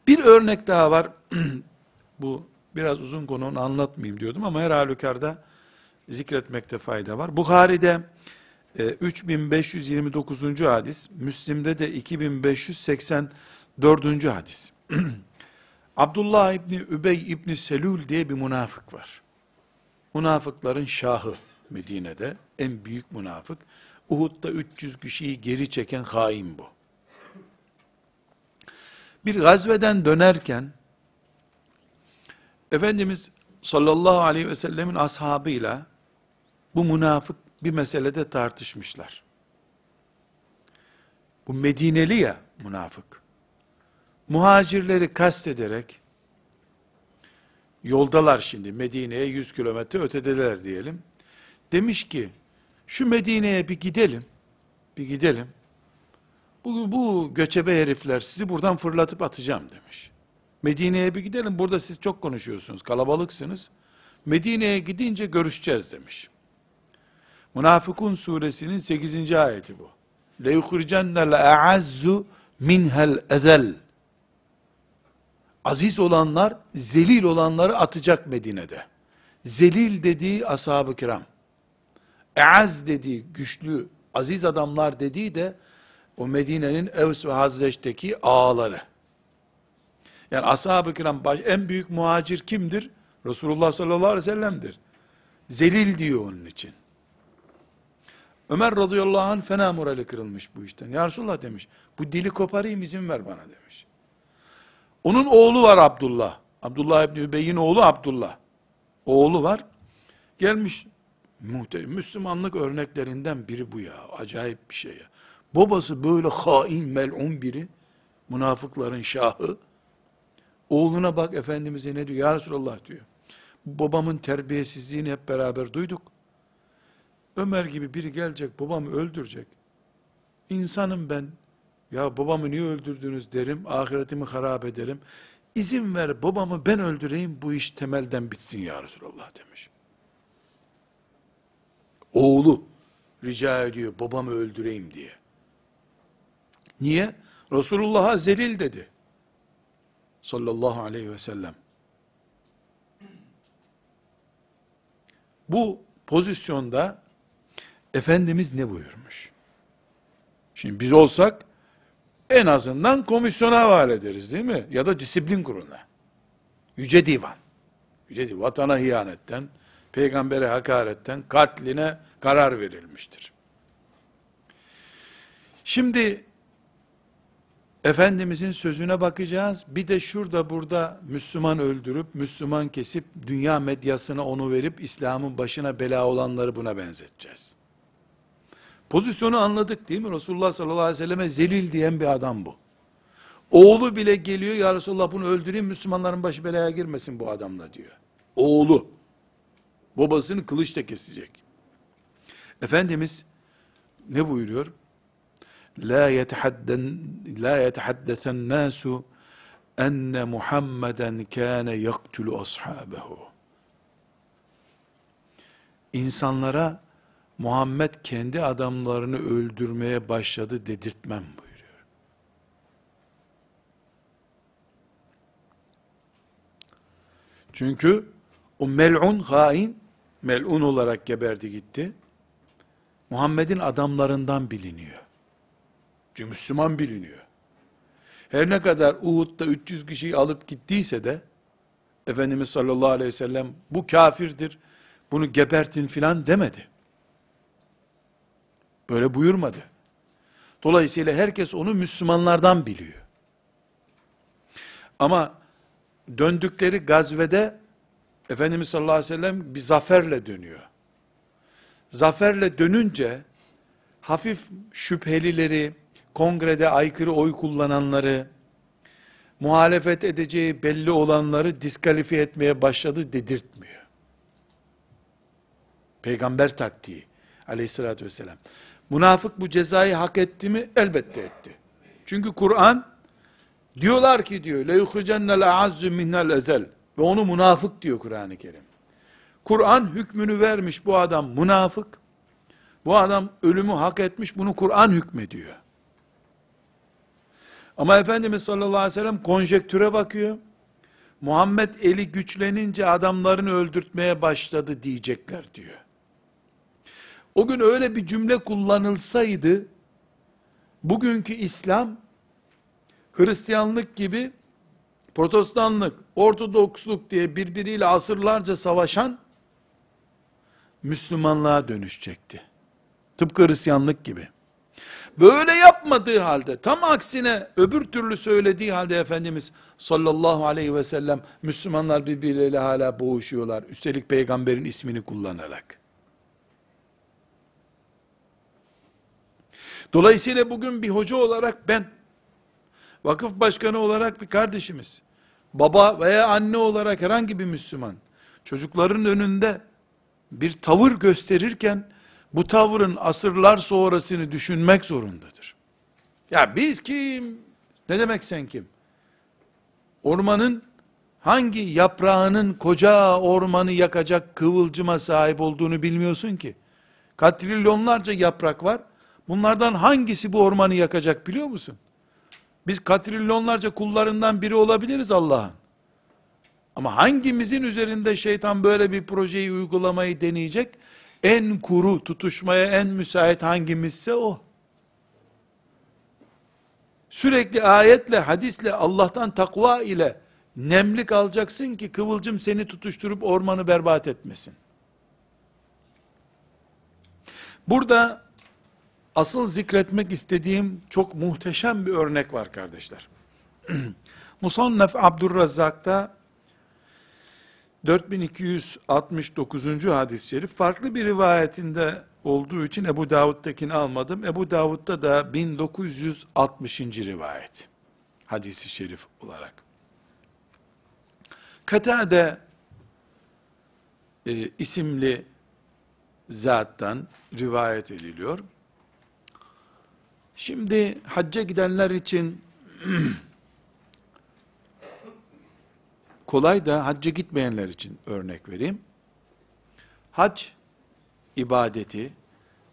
Bir örnek daha var. Bu biraz uzun konu onu anlatmayayım diyordum ama her halükarda zikretmekte fayda var. Bukhari'de 3529. E, hadis, Müslim'de de 2584. hadis. Abdullah İbni Übey İbni Selül diye bir münafık var. Münafıkların şahı Medine'de, en büyük münafık. Uhud'da 300 kişiyi geri çeken hain bu. Bir gazveden dönerken, Efendimiz sallallahu aleyhi ve sellemin ashabıyla bu münafık bir meselede tartışmışlar. Bu Medineli ya münafık Muhacirleri kastederek yoldalar şimdi Medine'ye 100 kilometre ötedeler diyelim. Demiş ki şu Medine'ye bir gidelim. Bir gidelim. Bu, bu göçebe herifler sizi buradan fırlatıp atacağım demiş. Medine'ye bir gidelim. Burada siz çok konuşuyorsunuz. Kalabalıksınız. Medine'ye gidince görüşeceğiz demiş. Münafıkun suresinin 8. ayeti bu. لَيُخْرِجَنَّ لَاَعَزُّ minhel ezel. Aziz olanlar, zelil olanları atacak Medine'de. Zelil dediği ashab-ı kiram. Eaz dediği güçlü, aziz adamlar dediği de o Medine'nin Evs ve Hazreç'teki ağaları. Yani ashab-ı kiram baş- en büyük muhacir kimdir? Resulullah sallallahu aleyhi ve sellem'dir. Zelil diyor onun için. Ömer radıyallahu anh fena morali kırılmış bu işten. Ya Resulullah demiş, bu dili koparayım izin ver bana demiş. Onun oğlu var Abdullah. Abdullah İbni Übey'in oğlu Abdullah. Oğlu var. Gelmiş, muhte Müslümanlık örneklerinden biri bu ya. Acayip bir şey ya. Babası böyle hain, mel'un biri. Münafıkların şahı. Oğluna bak Efendimiz'e ne diyor? Ya Resulallah diyor. Babamın terbiyesizliğini hep beraber duyduk. Ömer gibi biri gelecek, babamı öldürecek. İnsanım ben. Ya babamı niye öldürdünüz derim, ahiretimi harap ederim. İzin ver babamı ben öldüreyim, bu iş temelden bitsin ya Resulallah demiş. Oğlu rica ediyor babamı öldüreyim diye. Niye? Resulullah'a zelil dedi. Sallallahu aleyhi ve sellem. Bu pozisyonda Efendimiz ne buyurmuş? Şimdi biz olsak en azından komisyona havale ederiz değil mi? Ya da disiplin kuruluna. Yüce Divan. Yüce Divan. Vatana hiyanetten, peygambere hakaretten, katline karar verilmiştir. Şimdi Efendimizin sözüne bakacağız. Bir de şurada burada Müslüman öldürüp, Müslüman kesip, dünya medyasına onu verip, İslam'ın başına bela olanları buna benzeteceğiz. Pozisyonu anladık değil mi? Resulullah sallallahu aleyhi ve selleme zelil diyen bir adam bu. Oğlu bile geliyor, ya Resulullah bunu öldüreyim, Müslümanların başı belaya girmesin bu adamla diyor. Oğlu. Babasını kılıç da kesecek. Efendimiz ne buyuruyor? La yetehadden la yetehaddesen nasu enne Muhammeden kâne yaktulu ashabehu. İnsanlara Muhammed kendi adamlarını öldürmeye başladı dedirtmem buyuruyor. Çünkü o mel'un hain, mel'un olarak geberdi gitti. Muhammed'in adamlarından biliniyor. Çünkü Müslüman biliniyor. Her ne kadar Uhud'da 300 kişiyi alıp gittiyse de, Efendimiz sallallahu aleyhi ve sellem bu kafirdir, bunu gebertin filan demedi. Böyle buyurmadı. Dolayısıyla herkes onu Müslümanlardan biliyor. Ama döndükleri gazvede Efendimiz sallallahu aleyhi ve sellem bir zaferle dönüyor. Zaferle dönünce hafif şüphelileri, kongrede aykırı oy kullananları, muhalefet edeceği belli olanları diskalifiye etmeye başladı dedirtmiyor. Peygamber taktiği aleyhissalatü vesselam. Münafık bu cezayı hak etti mi? Elbette etti. Çünkü Kur'an diyorlar ki diyor le yuhricennel a'azzu minnel ezel ve onu münafık diyor Kur'an-ı Kerim. Kur'an hükmünü vermiş bu adam münafık. Bu adam ölümü hak etmiş bunu Kur'an hükmediyor. Ama Efendimiz sallallahu aleyhi ve sellem konjektüre bakıyor. Muhammed eli güçlenince adamlarını öldürtmeye başladı diyecekler diyor. O gün öyle bir cümle kullanılsaydı, bugünkü İslam, Hristiyanlık gibi, Protestanlık, Ortodoksluk diye birbiriyle asırlarca savaşan, Müslümanlığa dönüşecekti. Tıpkı Hristiyanlık gibi. Böyle yapmadığı halde, tam aksine öbür türlü söylediği halde Efendimiz sallallahu aleyhi ve sellem, Müslümanlar birbirleriyle hala boğuşuyorlar. Üstelik peygamberin ismini kullanarak. Dolayısıyla bugün bir hoca olarak ben, vakıf başkanı olarak bir kardeşimiz, baba veya anne olarak herhangi bir Müslüman, çocukların önünde bir tavır gösterirken, bu tavrın asırlar sonrasını düşünmek zorundadır. Ya biz kim? Ne demek sen kim? Ormanın hangi yaprağının koca ormanı yakacak kıvılcıma sahip olduğunu bilmiyorsun ki. Katrilyonlarca yaprak var. Bunlardan hangisi bu ormanı yakacak biliyor musun? Biz katrilyonlarca kullarından biri olabiliriz Allah'ın. Ama hangimizin üzerinde şeytan böyle bir projeyi uygulamayı deneyecek? En kuru, tutuşmaya en müsait hangimizse o. Sürekli ayetle, hadisle, Allah'tan takva ile nemlik alacaksın ki kıvılcım seni tutuşturup ormanı berbat etmesin. Burada asıl zikretmek istediğim çok muhteşem bir örnek var kardeşler. Musannef Abdurrazzak'ta 4269. hadis-i şerif farklı bir rivayetinde olduğu için Ebu Davud'dakini almadım. Ebu Davud'da da 1960. rivayet hadisi şerif olarak. Katade e, isimli zattan rivayet ediliyor. Şimdi hacca gidenler için kolay da hacca gitmeyenler için örnek vereyim. Hac ibadeti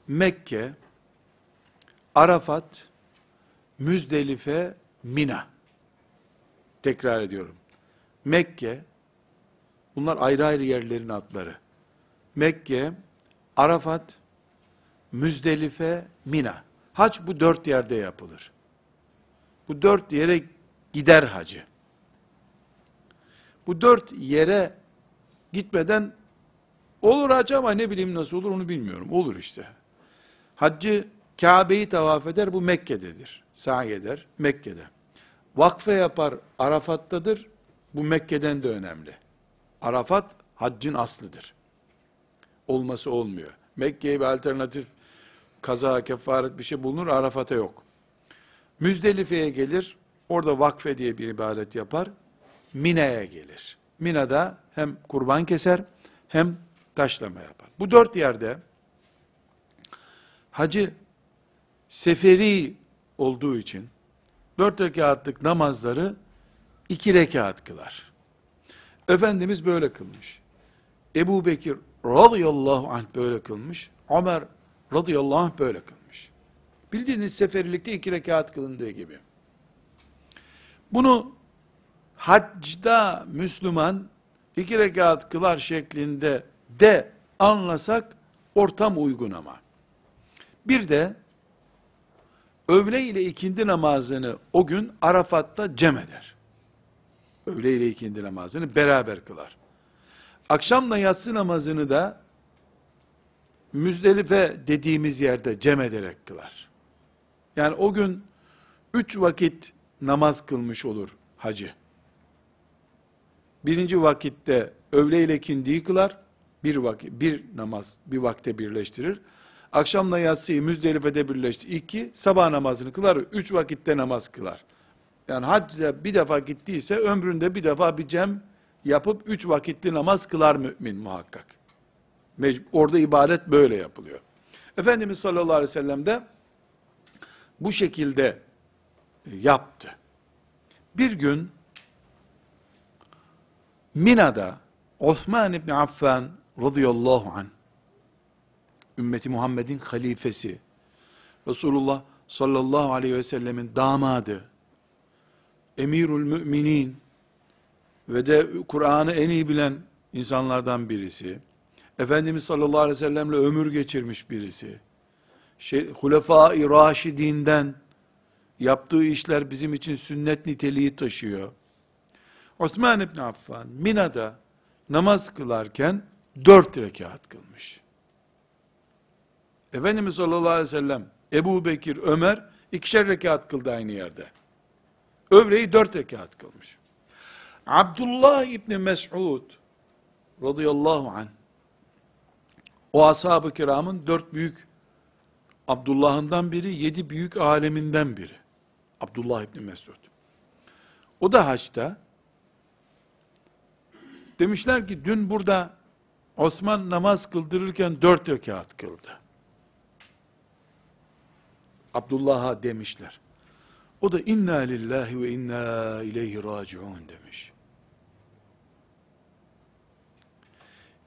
Mekke, Arafat, Müzdelife, Mina. Tekrar ediyorum. Mekke, bunlar ayrı ayrı yerlerin adları. Mekke, Arafat, Müzdelife, Mina. Hac bu dört yerde yapılır. Bu dört yere gider hacı. Bu dört yere gitmeden olur hac ama ne bileyim nasıl olur onu bilmiyorum. Olur işte. Haccı Kabe'yi tavaf eder bu Mekke'dedir. Sa'i eder Mekke'de. Vakfe yapar Arafat'tadır. Bu Mekke'den de önemli. Arafat haccın aslıdır. Olması olmuyor. Mekke'ye bir alternatif kaza, kefaret bir şey bulunur, Arafat'a yok. Müzdelife'ye gelir, orada vakfe diye bir ibadet yapar. Mina'ya gelir. Mina'da hem kurban keser, hem taşlama yapar. Bu dört yerde hacı seferi olduğu için dört rekatlık namazları iki rekat kılar. Efendimiz böyle kılmış. Ebu Bekir radıyallahu anh böyle kılmış. Ömer radıyallahu anh böyle kılmış. Bildiğiniz seferilikte iki rekat kılındığı gibi. Bunu hacda Müslüman iki rekat kılar şeklinde de anlasak ortam uygun ama. Bir de öğle ile ikindi namazını o gün Arafat'ta cem eder. Öğle ile ikindi namazını beraber kılar. Akşamla yatsı namazını da Müzdelife dediğimiz yerde cem ederek kılar. Yani o gün üç vakit namaz kılmış olur hacı. Birinci vakitte öğle ile ikindiyi kılar, bir vakit, bir namaz bir vakte birleştirir. Akşamla yatsıyı Müzdelife'de birleşti. iki, sabah namazını kılar, üç vakitte namaz kılar. Yani hacca bir defa gittiyse ömründe bir defa bir cem yapıp üç vakitli namaz kılar mümin muhakkak. Orada ibadet böyle yapılıyor. Efendimiz sallallahu aleyhi ve sellem de bu şekilde yaptı. Bir gün Mina'da Osman İbni Affan radıyallahu an ümmeti Muhammed'in halifesi Resulullah sallallahu aleyhi ve sellemin damadı emirül müminin ve de Kur'an'ı en iyi bilen insanlardan birisi Efendimiz sallallahu aleyhi ve sellemle ömür geçirmiş birisi şey, Hulefai Raşidinden yaptığı işler bizim için sünnet niteliği taşıyor. Osman İbn Affan Mina'da namaz kılarken dört rekat kılmış. Efendimiz sallallahu aleyhi ve sellem, Ebu Bekir, Ömer ikişer rekat kıldı aynı yerde. Öbreyi dört rekat kılmış. Abdullah İbni Mes'ud radıyallahu anh o ashab-ı kiramın dört büyük Abdullah'ından biri, yedi büyük aleminden biri. Abdullah İbni Mesud. O da haçta demişler ki dün burada Osman namaz kıldırırken dört rekat kıldı. Abdullah'a demişler. O da inna lillahi ve inna ileyhi raciun demiş.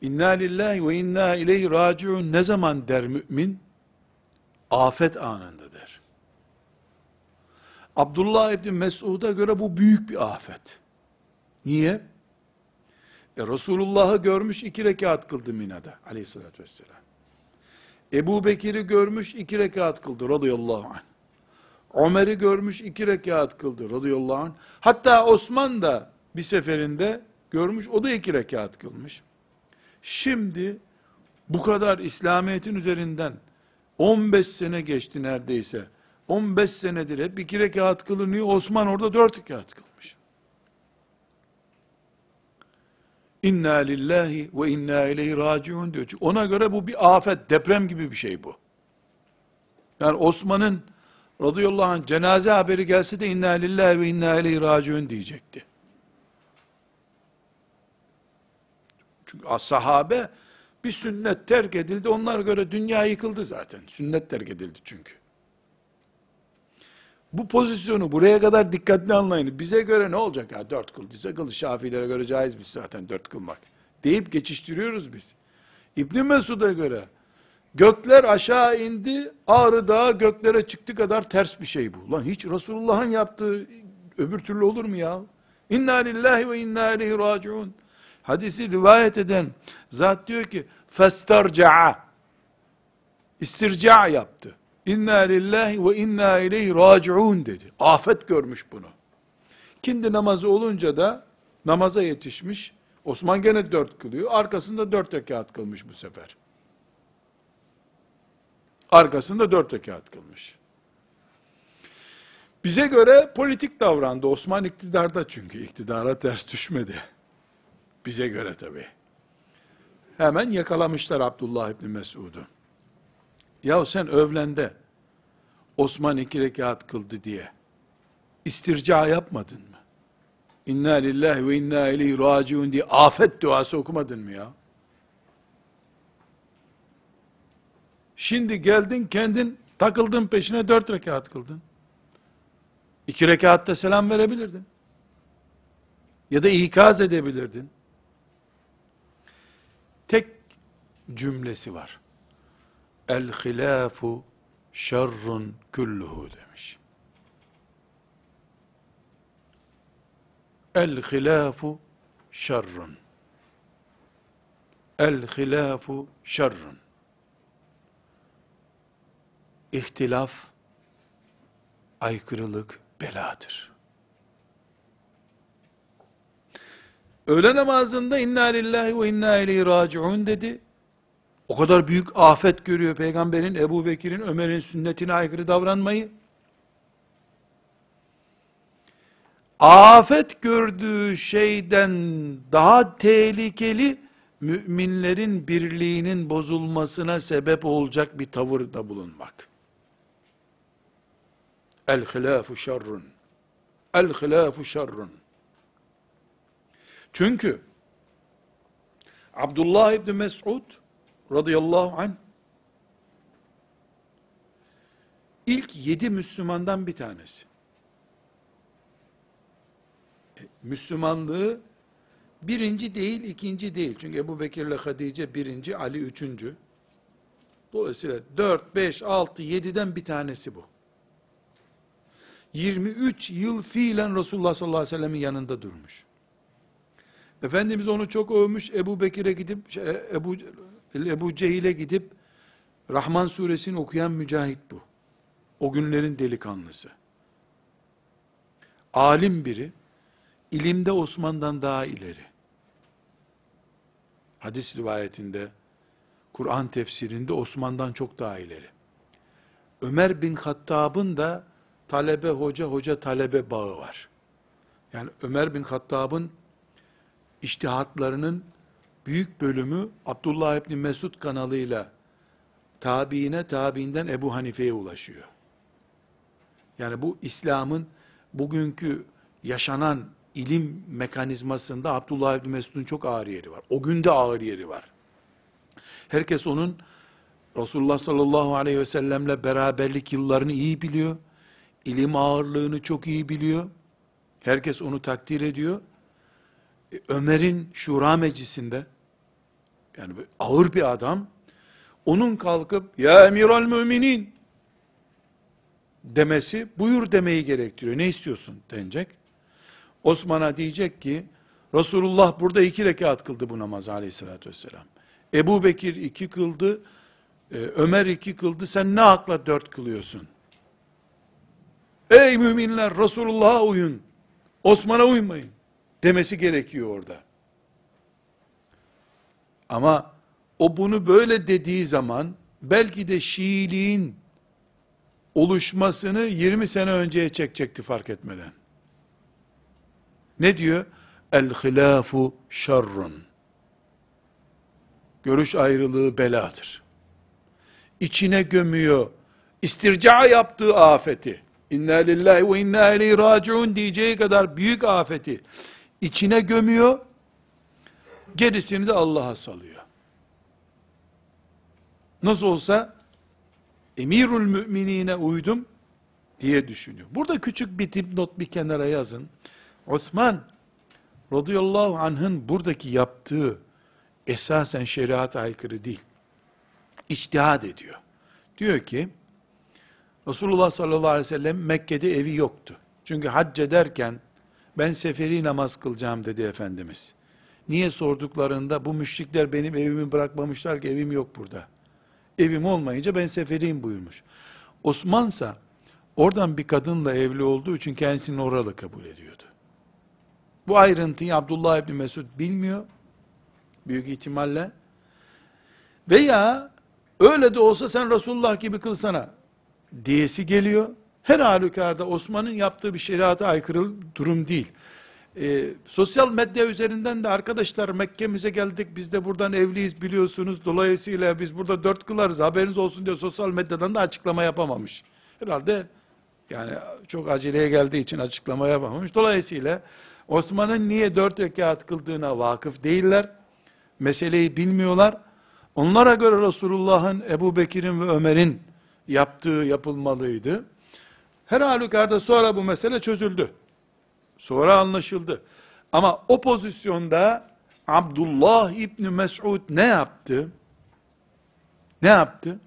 İnna lillahi ve inna ileyhi raciun ne zaman der mümin? Afet anında der. Abdullah İbni Mesud'a göre bu büyük bir afet. Niye? E Resulullah'ı görmüş iki rekat kıldı Mina'da aleyhissalatü vesselam. Ebu Bekir'i görmüş iki rekat kıldı radıyallahu anh. Ömer'i görmüş iki rekat kıldı radıyallahu anh. Hatta Osman da bir seferinde görmüş, o da iki rekat kılmış. Şimdi bu kadar İslamiyet'in üzerinden 15 sene geçti neredeyse. 15 senedir hep iki rekat kılınıyor. Osman orada dört rekat kılmış. İnna lillahi ve inna ileyhi raciun diyor. Çünkü ona göre bu bir afet, deprem gibi bir şey bu. Yani Osman'ın radıyallahu anh cenaze haberi gelse de inna lillahi ve inna ileyhi raciun diyecekti. Çünkü sahabe bir sünnet terk edildi. Onlara göre dünya yıkıldı zaten. Sünnet terk edildi çünkü. Bu pozisyonu buraya kadar dikkatli anlayın. Bize göre ne olacak ya? Dört kıldıysa kıl. Şafilere göre caizmiş zaten dört kılmak. Deyip geçiştiriyoruz biz. İbn Mesud'a göre gökler aşağı indi, Ağrı Dağı göklere çıktı kadar ters bir şey bu. Lan hiç Resulullah'ın yaptığı öbür türlü olur mu ya? İnna lillahi ve inna ileyhi raciun. Hadisi rivayet eden zat diyor ki festarca'a istirca yaptı. İnna lillahi ve inna ileyhi raciun dedi. Afet görmüş bunu. Kindi namazı olunca da namaza yetişmiş. Osman gene dört kılıyor. Arkasında dört rekat kılmış bu sefer. Arkasında dört rekat kılmış. Bize göre politik davrandı. Osman iktidarda çünkü. iktidara ters düşmedi. Bize göre tabi. Hemen yakalamışlar Abdullah İbni Mesud'u. Ya sen övlende Osman iki rekat kıldı diye istirca yapmadın mı? İnna lillahi ve inna ileyhi raciun diye afet duası okumadın mı ya? Şimdi geldin kendin takıldın peşine dört rekat kıldın. İki rekatta selam verebilirdin. Ya da ikaz edebilirdin. Cümlesi var. El hilafu şerrun kulluhu demiş. El hilafu şerrun. El hilafu şerrun. İhtilaf, aykırılık beladır. Öğle namazında inna lillahi ve inna ileyhi raciun dedi. O kadar büyük afet görüyor peygamberin, Ebu Bekir'in, Ömer'in sünnetine aykırı davranmayı. Afet gördüğü şeyden daha tehlikeli, müminlerin birliğinin bozulmasına sebep olacak bir tavırda bulunmak. El hilafu şerrun. El hilafu şerrun. Çünkü Abdullah İbni Mes'ud radıyallahu anh ilk yedi Müslümandan bir tanesi. E, Müslümanlığı birinci değil, ikinci değil. Çünkü Ebu Bekir ile Hadice birinci, Ali üçüncü. Dolayısıyla dört, beş, altı, yediden bir tanesi bu. 23 yıl fiilen Resulullah sallallahu aleyhi ve sellemin yanında durmuş. Efendimiz onu çok övmüş. Ebu Bekir'e gidip, şey, Ebu, Ebu Cehil'e gidip, Rahman suresini okuyan mücahit bu. O günlerin delikanlısı. Alim biri, ilimde Osman'dan daha ileri. Hadis rivayetinde, Kur'an tefsirinde Osman'dan çok daha ileri. Ömer bin Hattab'ın da talebe hoca, hoca talebe bağı var. Yani Ömer bin Hattab'ın iştihatlarının büyük bölümü Abdullah İbni Mesud kanalıyla tabiine, tabiinden Ebu Hanife'ye ulaşıyor. Yani bu İslam'ın bugünkü yaşanan ilim mekanizmasında Abdullah İbni Mesud'un çok ağır yeri var. O günde ağır yeri var. Herkes onun Resulullah sallallahu aleyhi ve sellemle beraberlik yıllarını iyi biliyor. İlim ağırlığını çok iyi biliyor. Herkes onu takdir ediyor. E, Ömer'in şura meclisinde yani ağır bir adam onun kalkıp ya emiral müminin demesi buyur demeyi gerektiriyor. Ne istiyorsun denecek. Osman'a diyecek ki Resulullah burada iki rekat kıldı bu namaz aleyhissalatü vesselam. Ebu Bekir iki kıldı, e, Ömer iki kıldı, sen ne hakla dört kılıyorsun? Ey müminler Resulullah'a uyun, Osman'a uymayın demesi gerekiyor orada. Ama o bunu böyle dediği zaman belki de Şiiliğin oluşmasını 20 sene önceye çekecekti fark etmeden. Ne diyor? El hilafu şerrun. Görüş ayrılığı beladır. İçine gömüyor. İstirca yaptığı afeti. İnna lillahi ve inna ileyhi raciun diyeceği kadar büyük afeti içine gömüyor. Gerisini de Allah'a salıyor. Nasıl olsa emirül müminine uydum diye düşünüyor. Burada küçük bir dipnot bir kenara yazın. Osman radıyallahu anh'ın buradaki yaptığı esasen şeriat aykırı değil. İçtihad ediyor. Diyor ki Resulullah sallallahu aleyhi ve sellem Mekke'de evi yoktu. Çünkü hac ederken ben seferi namaz kılacağım dedi Efendimiz. Niye sorduklarında bu müşrikler benim evimi bırakmamışlar ki evim yok burada. Evim olmayınca ben seferiyim buyurmuş. Osmansa oradan bir kadınla evli olduğu için kendisini oralı kabul ediyordu. Bu ayrıntıyı Abdullah İbni Mesud bilmiyor. Büyük ihtimalle. Veya öyle de olsa sen Resulullah gibi kılsana diyesi geliyor. Her halükarda Osman'ın yaptığı bir şeriata aykırı durum değil. Ee, sosyal medya üzerinden de arkadaşlar Mekke'mize geldik biz de buradan evliyiz biliyorsunuz dolayısıyla biz burada dört kılarız haberiniz olsun diye sosyal medyadan da açıklama yapamamış. Herhalde yani çok aceleye geldiği için açıklama yapamamış. Dolayısıyla Osman'ın niye dört rekat kıldığına vakıf değiller. Meseleyi bilmiyorlar. Onlara göre Resulullah'ın, Ebu Bekir'in ve Ömer'in yaptığı yapılmalıydı. Her halükarda sonra bu mesele çözüldü. Sonra anlaşıldı. Ama o pozisyonda Abdullah İbni Mes'ud ne yaptı? Ne yaptı?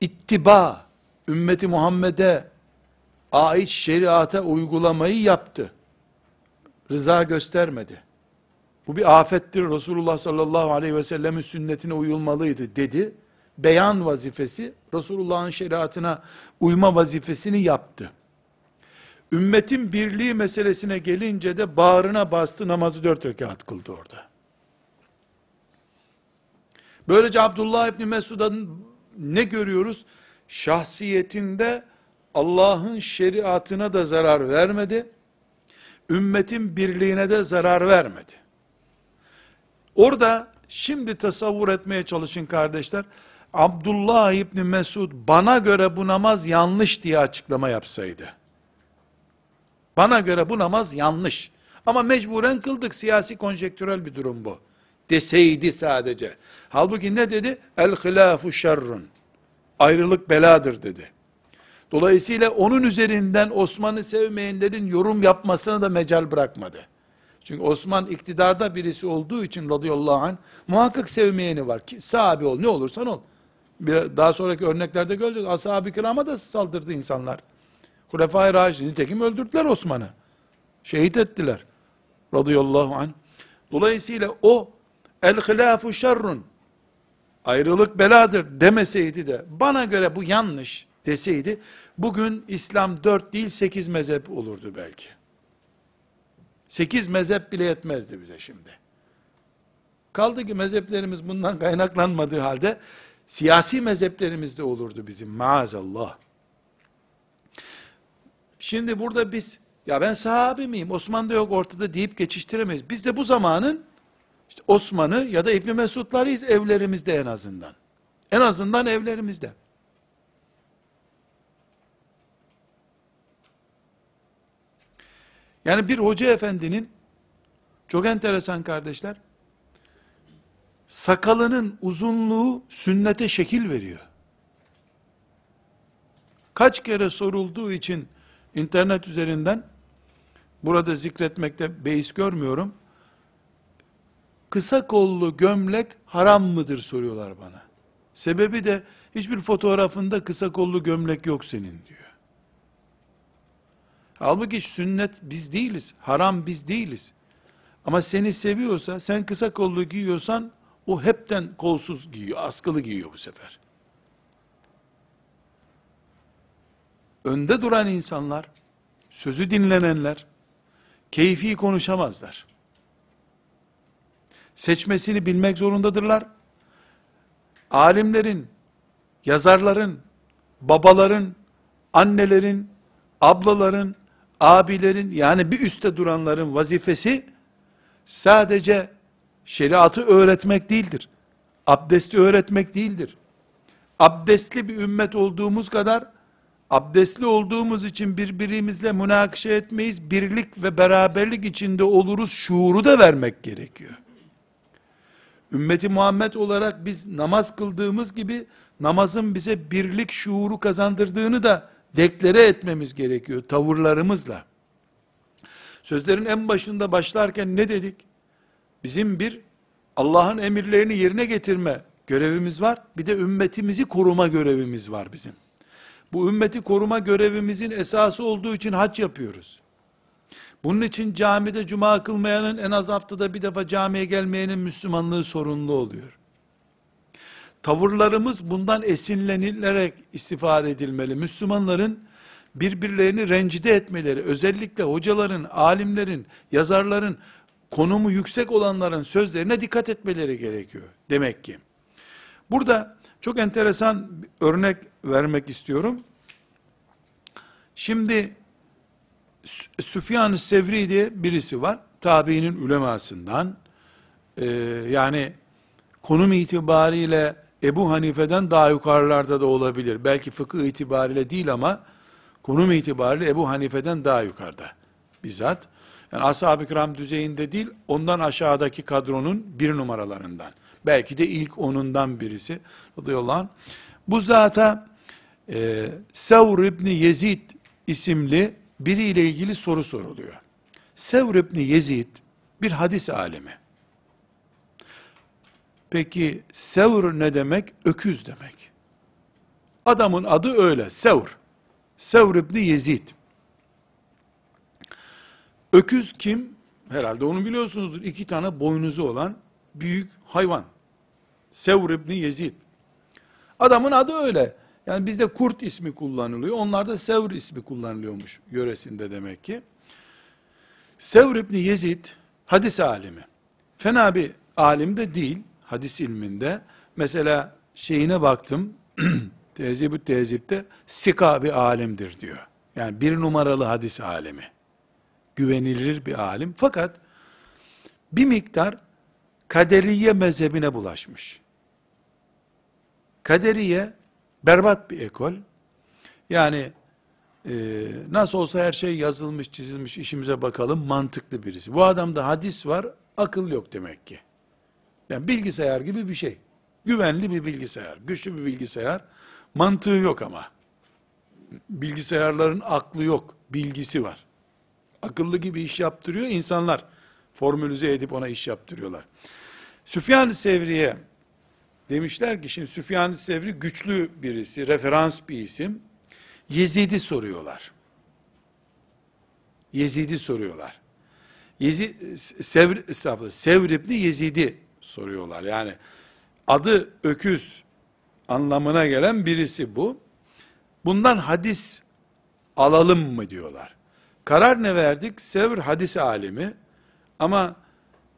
İttiba, ümmeti Muhammed'e ait şeriata uygulamayı yaptı. Rıza göstermedi. Bu bir afettir. Resulullah sallallahu aleyhi ve sellemin sünnetine uyulmalıydı dedi. Beyan vazifesi, Resulullah'ın şeriatına uyma vazifesini yaptı. Ümmetin birliği meselesine gelince de bağrına bastı namazı dört rekat kıldı orada. Böylece Abdullah İbni Mesud'un ne görüyoruz? Şahsiyetinde Allah'ın şeriatına da zarar vermedi. Ümmetin birliğine de zarar vermedi. Orada şimdi tasavvur etmeye çalışın kardeşler. Abdullah İbni Mesud bana göre bu namaz yanlış diye açıklama yapsaydı. Bana göre bu namaz yanlış. Ama mecburen kıldık siyasi konjektürel bir durum bu. Deseydi sadece. Halbuki ne dedi? El hilafu şerrun. Ayrılık beladır dedi. Dolayısıyla onun üzerinden Osman'ı sevmeyenlerin yorum yapmasına da mecal bırakmadı. Çünkü Osman iktidarda birisi olduğu için radıyallahu anh muhakkak sevmeyeni var. Ki, sahabi ol ne olursan ol. Bir, daha sonraki örneklerde gördük. Ashab-ı kirama da saldırdı insanlar. Hulefai Raşidin nitekim öldürdüler Osman'ı. Şehit ettiler. Radıyallahu anh. Dolayısıyla o el hilafu şerrun ayrılık beladır demeseydi de bana göre bu yanlış deseydi bugün İslam dört değil sekiz mezhep olurdu belki. Sekiz mezhep bile yetmezdi bize şimdi. Kaldı ki mezheplerimiz bundan kaynaklanmadığı halde siyasi mezheplerimiz de olurdu bizim maazallah. Şimdi burada biz ya ben sahabi miyim Osman da yok ortada deyip geçiştiremeyiz. Biz de bu zamanın işte Osman'ı ya da İbni Mesud'larıyız evlerimizde en azından. En azından evlerimizde. Yani bir hoca efendinin çok enteresan kardeşler sakalının uzunluğu sünnete şekil veriyor. Kaç kere sorulduğu için internet üzerinden burada zikretmekte beis görmüyorum. Kısa kollu gömlek haram mıdır soruyorlar bana. Sebebi de hiçbir fotoğrafında kısa kollu gömlek yok senin diyor. Halbuki sünnet biz değiliz. Haram biz değiliz. Ama seni seviyorsa, sen kısa kollu giyiyorsan, o hepten kolsuz giyiyor, askılı giyiyor bu sefer. Önde duran insanlar, sözü dinlenenler, keyfi konuşamazlar. Seçmesini bilmek zorundadırlar. Alimlerin, yazarların, babaların, annelerin, ablaların, abilerin yani bir üstte duranların vazifesi sadece şeriatı öğretmek değildir. Abdesti öğretmek değildir. Abdestli bir ümmet olduğumuz kadar abdestli olduğumuz için birbirimizle münakışa etmeyiz, birlik ve beraberlik içinde oluruz şuuru da vermek gerekiyor. Ümmeti Muhammed olarak biz namaz kıldığımız gibi namazın bize birlik şuuru kazandırdığını da deklare etmemiz gerekiyor tavırlarımızla. Sözlerin en başında başlarken ne dedik? Bizim bir Allah'ın emirlerini yerine getirme görevimiz var. Bir de ümmetimizi koruma görevimiz var bizim. Bu ümmeti koruma görevimizin esası olduğu için hac yapıyoruz. Bunun için camide cuma kılmayanın en az haftada bir defa camiye gelmeyenin Müslümanlığı sorunlu oluyor. Tavırlarımız bundan esinlenilerek istifade edilmeli. Müslümanların birbirlerini rencide etmeleri, özellikle hocaların, alimlerin, yazarların, konumu yüksek olanların sözlerine dikkat etmeleri gerekiyor. Demek ki. Burada çok enteresan örnek vermek istiyorum. Şimdi Süfyan-ı Sevri diye birisi var. Tabiinin ulemasından. Ee, yani konum itibariyle Ebu Hanife'den daha yukarılarda da olabilir. Belki fıkıh itibariyle değil ama konum itibariyle Ebu Hanife'den daha yukarıda. Bizzat. Yani ashab-ı kiram düzeyinde değil, ondan aşağıdaki kadronun bir numaralarından. Belki de ilk onundan birisi. Radıyallahu anh. Bu zata e, Sevr İbni Yezid isimli biriyle ilgili soru soruluyor. Sevr İbni Yezid bir hadis alemi. Peki Sevr ne demek? Öküz demek. Adamın adı öyle, Sevr. Sevr İbni Yezid. Öküz kim? Herhalde onu biliyorsunuzdur. İki tane boynuzu olan büyük hayvan. Sevr İbni Yezid. Adamın adı öyle. Yani bizde kurt ismi kullanılıyor. Onlarda Sevr ismi kullanılıyormuş yöresinde demek ki. Sevr İbni Yezid hadis alimi. Fena bir alim de değil hadis ilminde. Mesela şeyine baktım. Tezib-ü Tezib'de sika bir alimdir diyor. Yani bir numaralı hadis alimi. Güvenilir bir alim. Fakat bir miktar kaderiye mezhebine bulaşmış. Kaderiye berbat bir ekol. Yani e, nasıl olsa her şey yazılmış, çizilmiş, işimize bakalım mantıklı birisi. Bu adamda hadis var, akıl yok demek ki. Yani bilgisayar gibi bir şey. Güvenli bir bilgisayar, güçlü bir bilgisayar. Mantığı yok ama. Bilgisayarların aklı yok, bilgisi var. Akıllı gibi iş yaptırıyor insanlar. Formülize edip ona iş yaptırıyorlar. Süfyan-ı Sevri'ye demişler ki şimdi Süfyan-ı Sevri güçlü birisi, referans bir isim. Yezid'i soruyorlar. Yezid'i soruyorlar. Yezid, Sevr, Sevr İbni Yezid'i soruyorlar. Yani adı öküz anlamına gelen birisi bu. Bundan hadis alalım mı diyorlar. Karar ne verdik? Sevr hadis alimi ama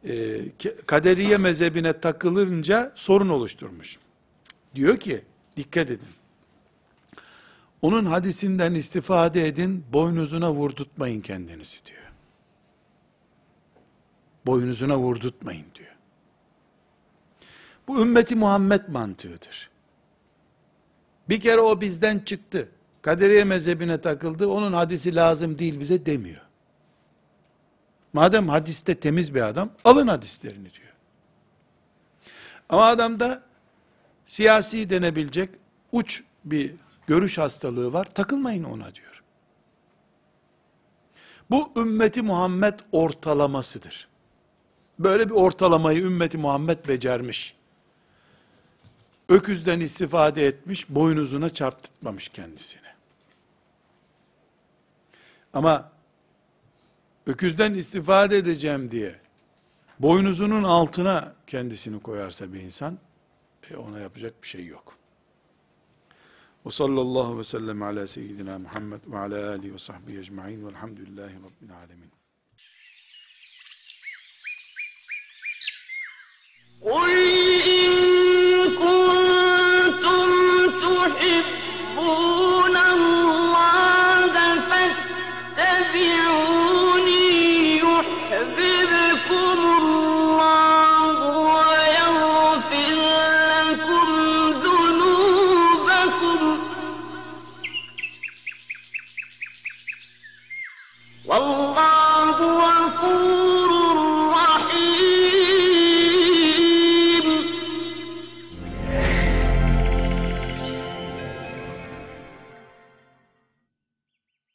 e, kaderiye mezhebine takılınca sorun oluşturmuş. Diyor ki dikkat edin. Onun hadisinden istifade edin, boynuzuna vurdurtmayın kendinizi diyor. Boynuzuna vurdurtmayın diyor. Bu ümmeti Muhammed mantığıdır. Bir kere o bizden çıktı. Kaderiye mezhebine takıldı. Onun hadisi lazım değil bize demiyor. Madem hadiste temiz bir adam, alın hadislerini diyor. Ama adamda siyasi denebilecek uç bir görüş hastalığı var. Takılmayın ona diyor. Bu ümmeti Muhammed ortalamasıdır. Böyle bir ortalamayı ümmeti Muhammed becermiş öküzden istifade etmiş, boynuzuna çarptırmamış kendisini. Ama öküzden istifade edeceğim diye boynuzunun altına kendisini koyarsa bir insan e ona yapacak bir şey yok. Ve sallallahu ve sellem ala seyyidina Muhammed ve ala alihi ve sahbihi ecma'in velhamdülillahi rabbil alemin. قل إن كنتم تحبون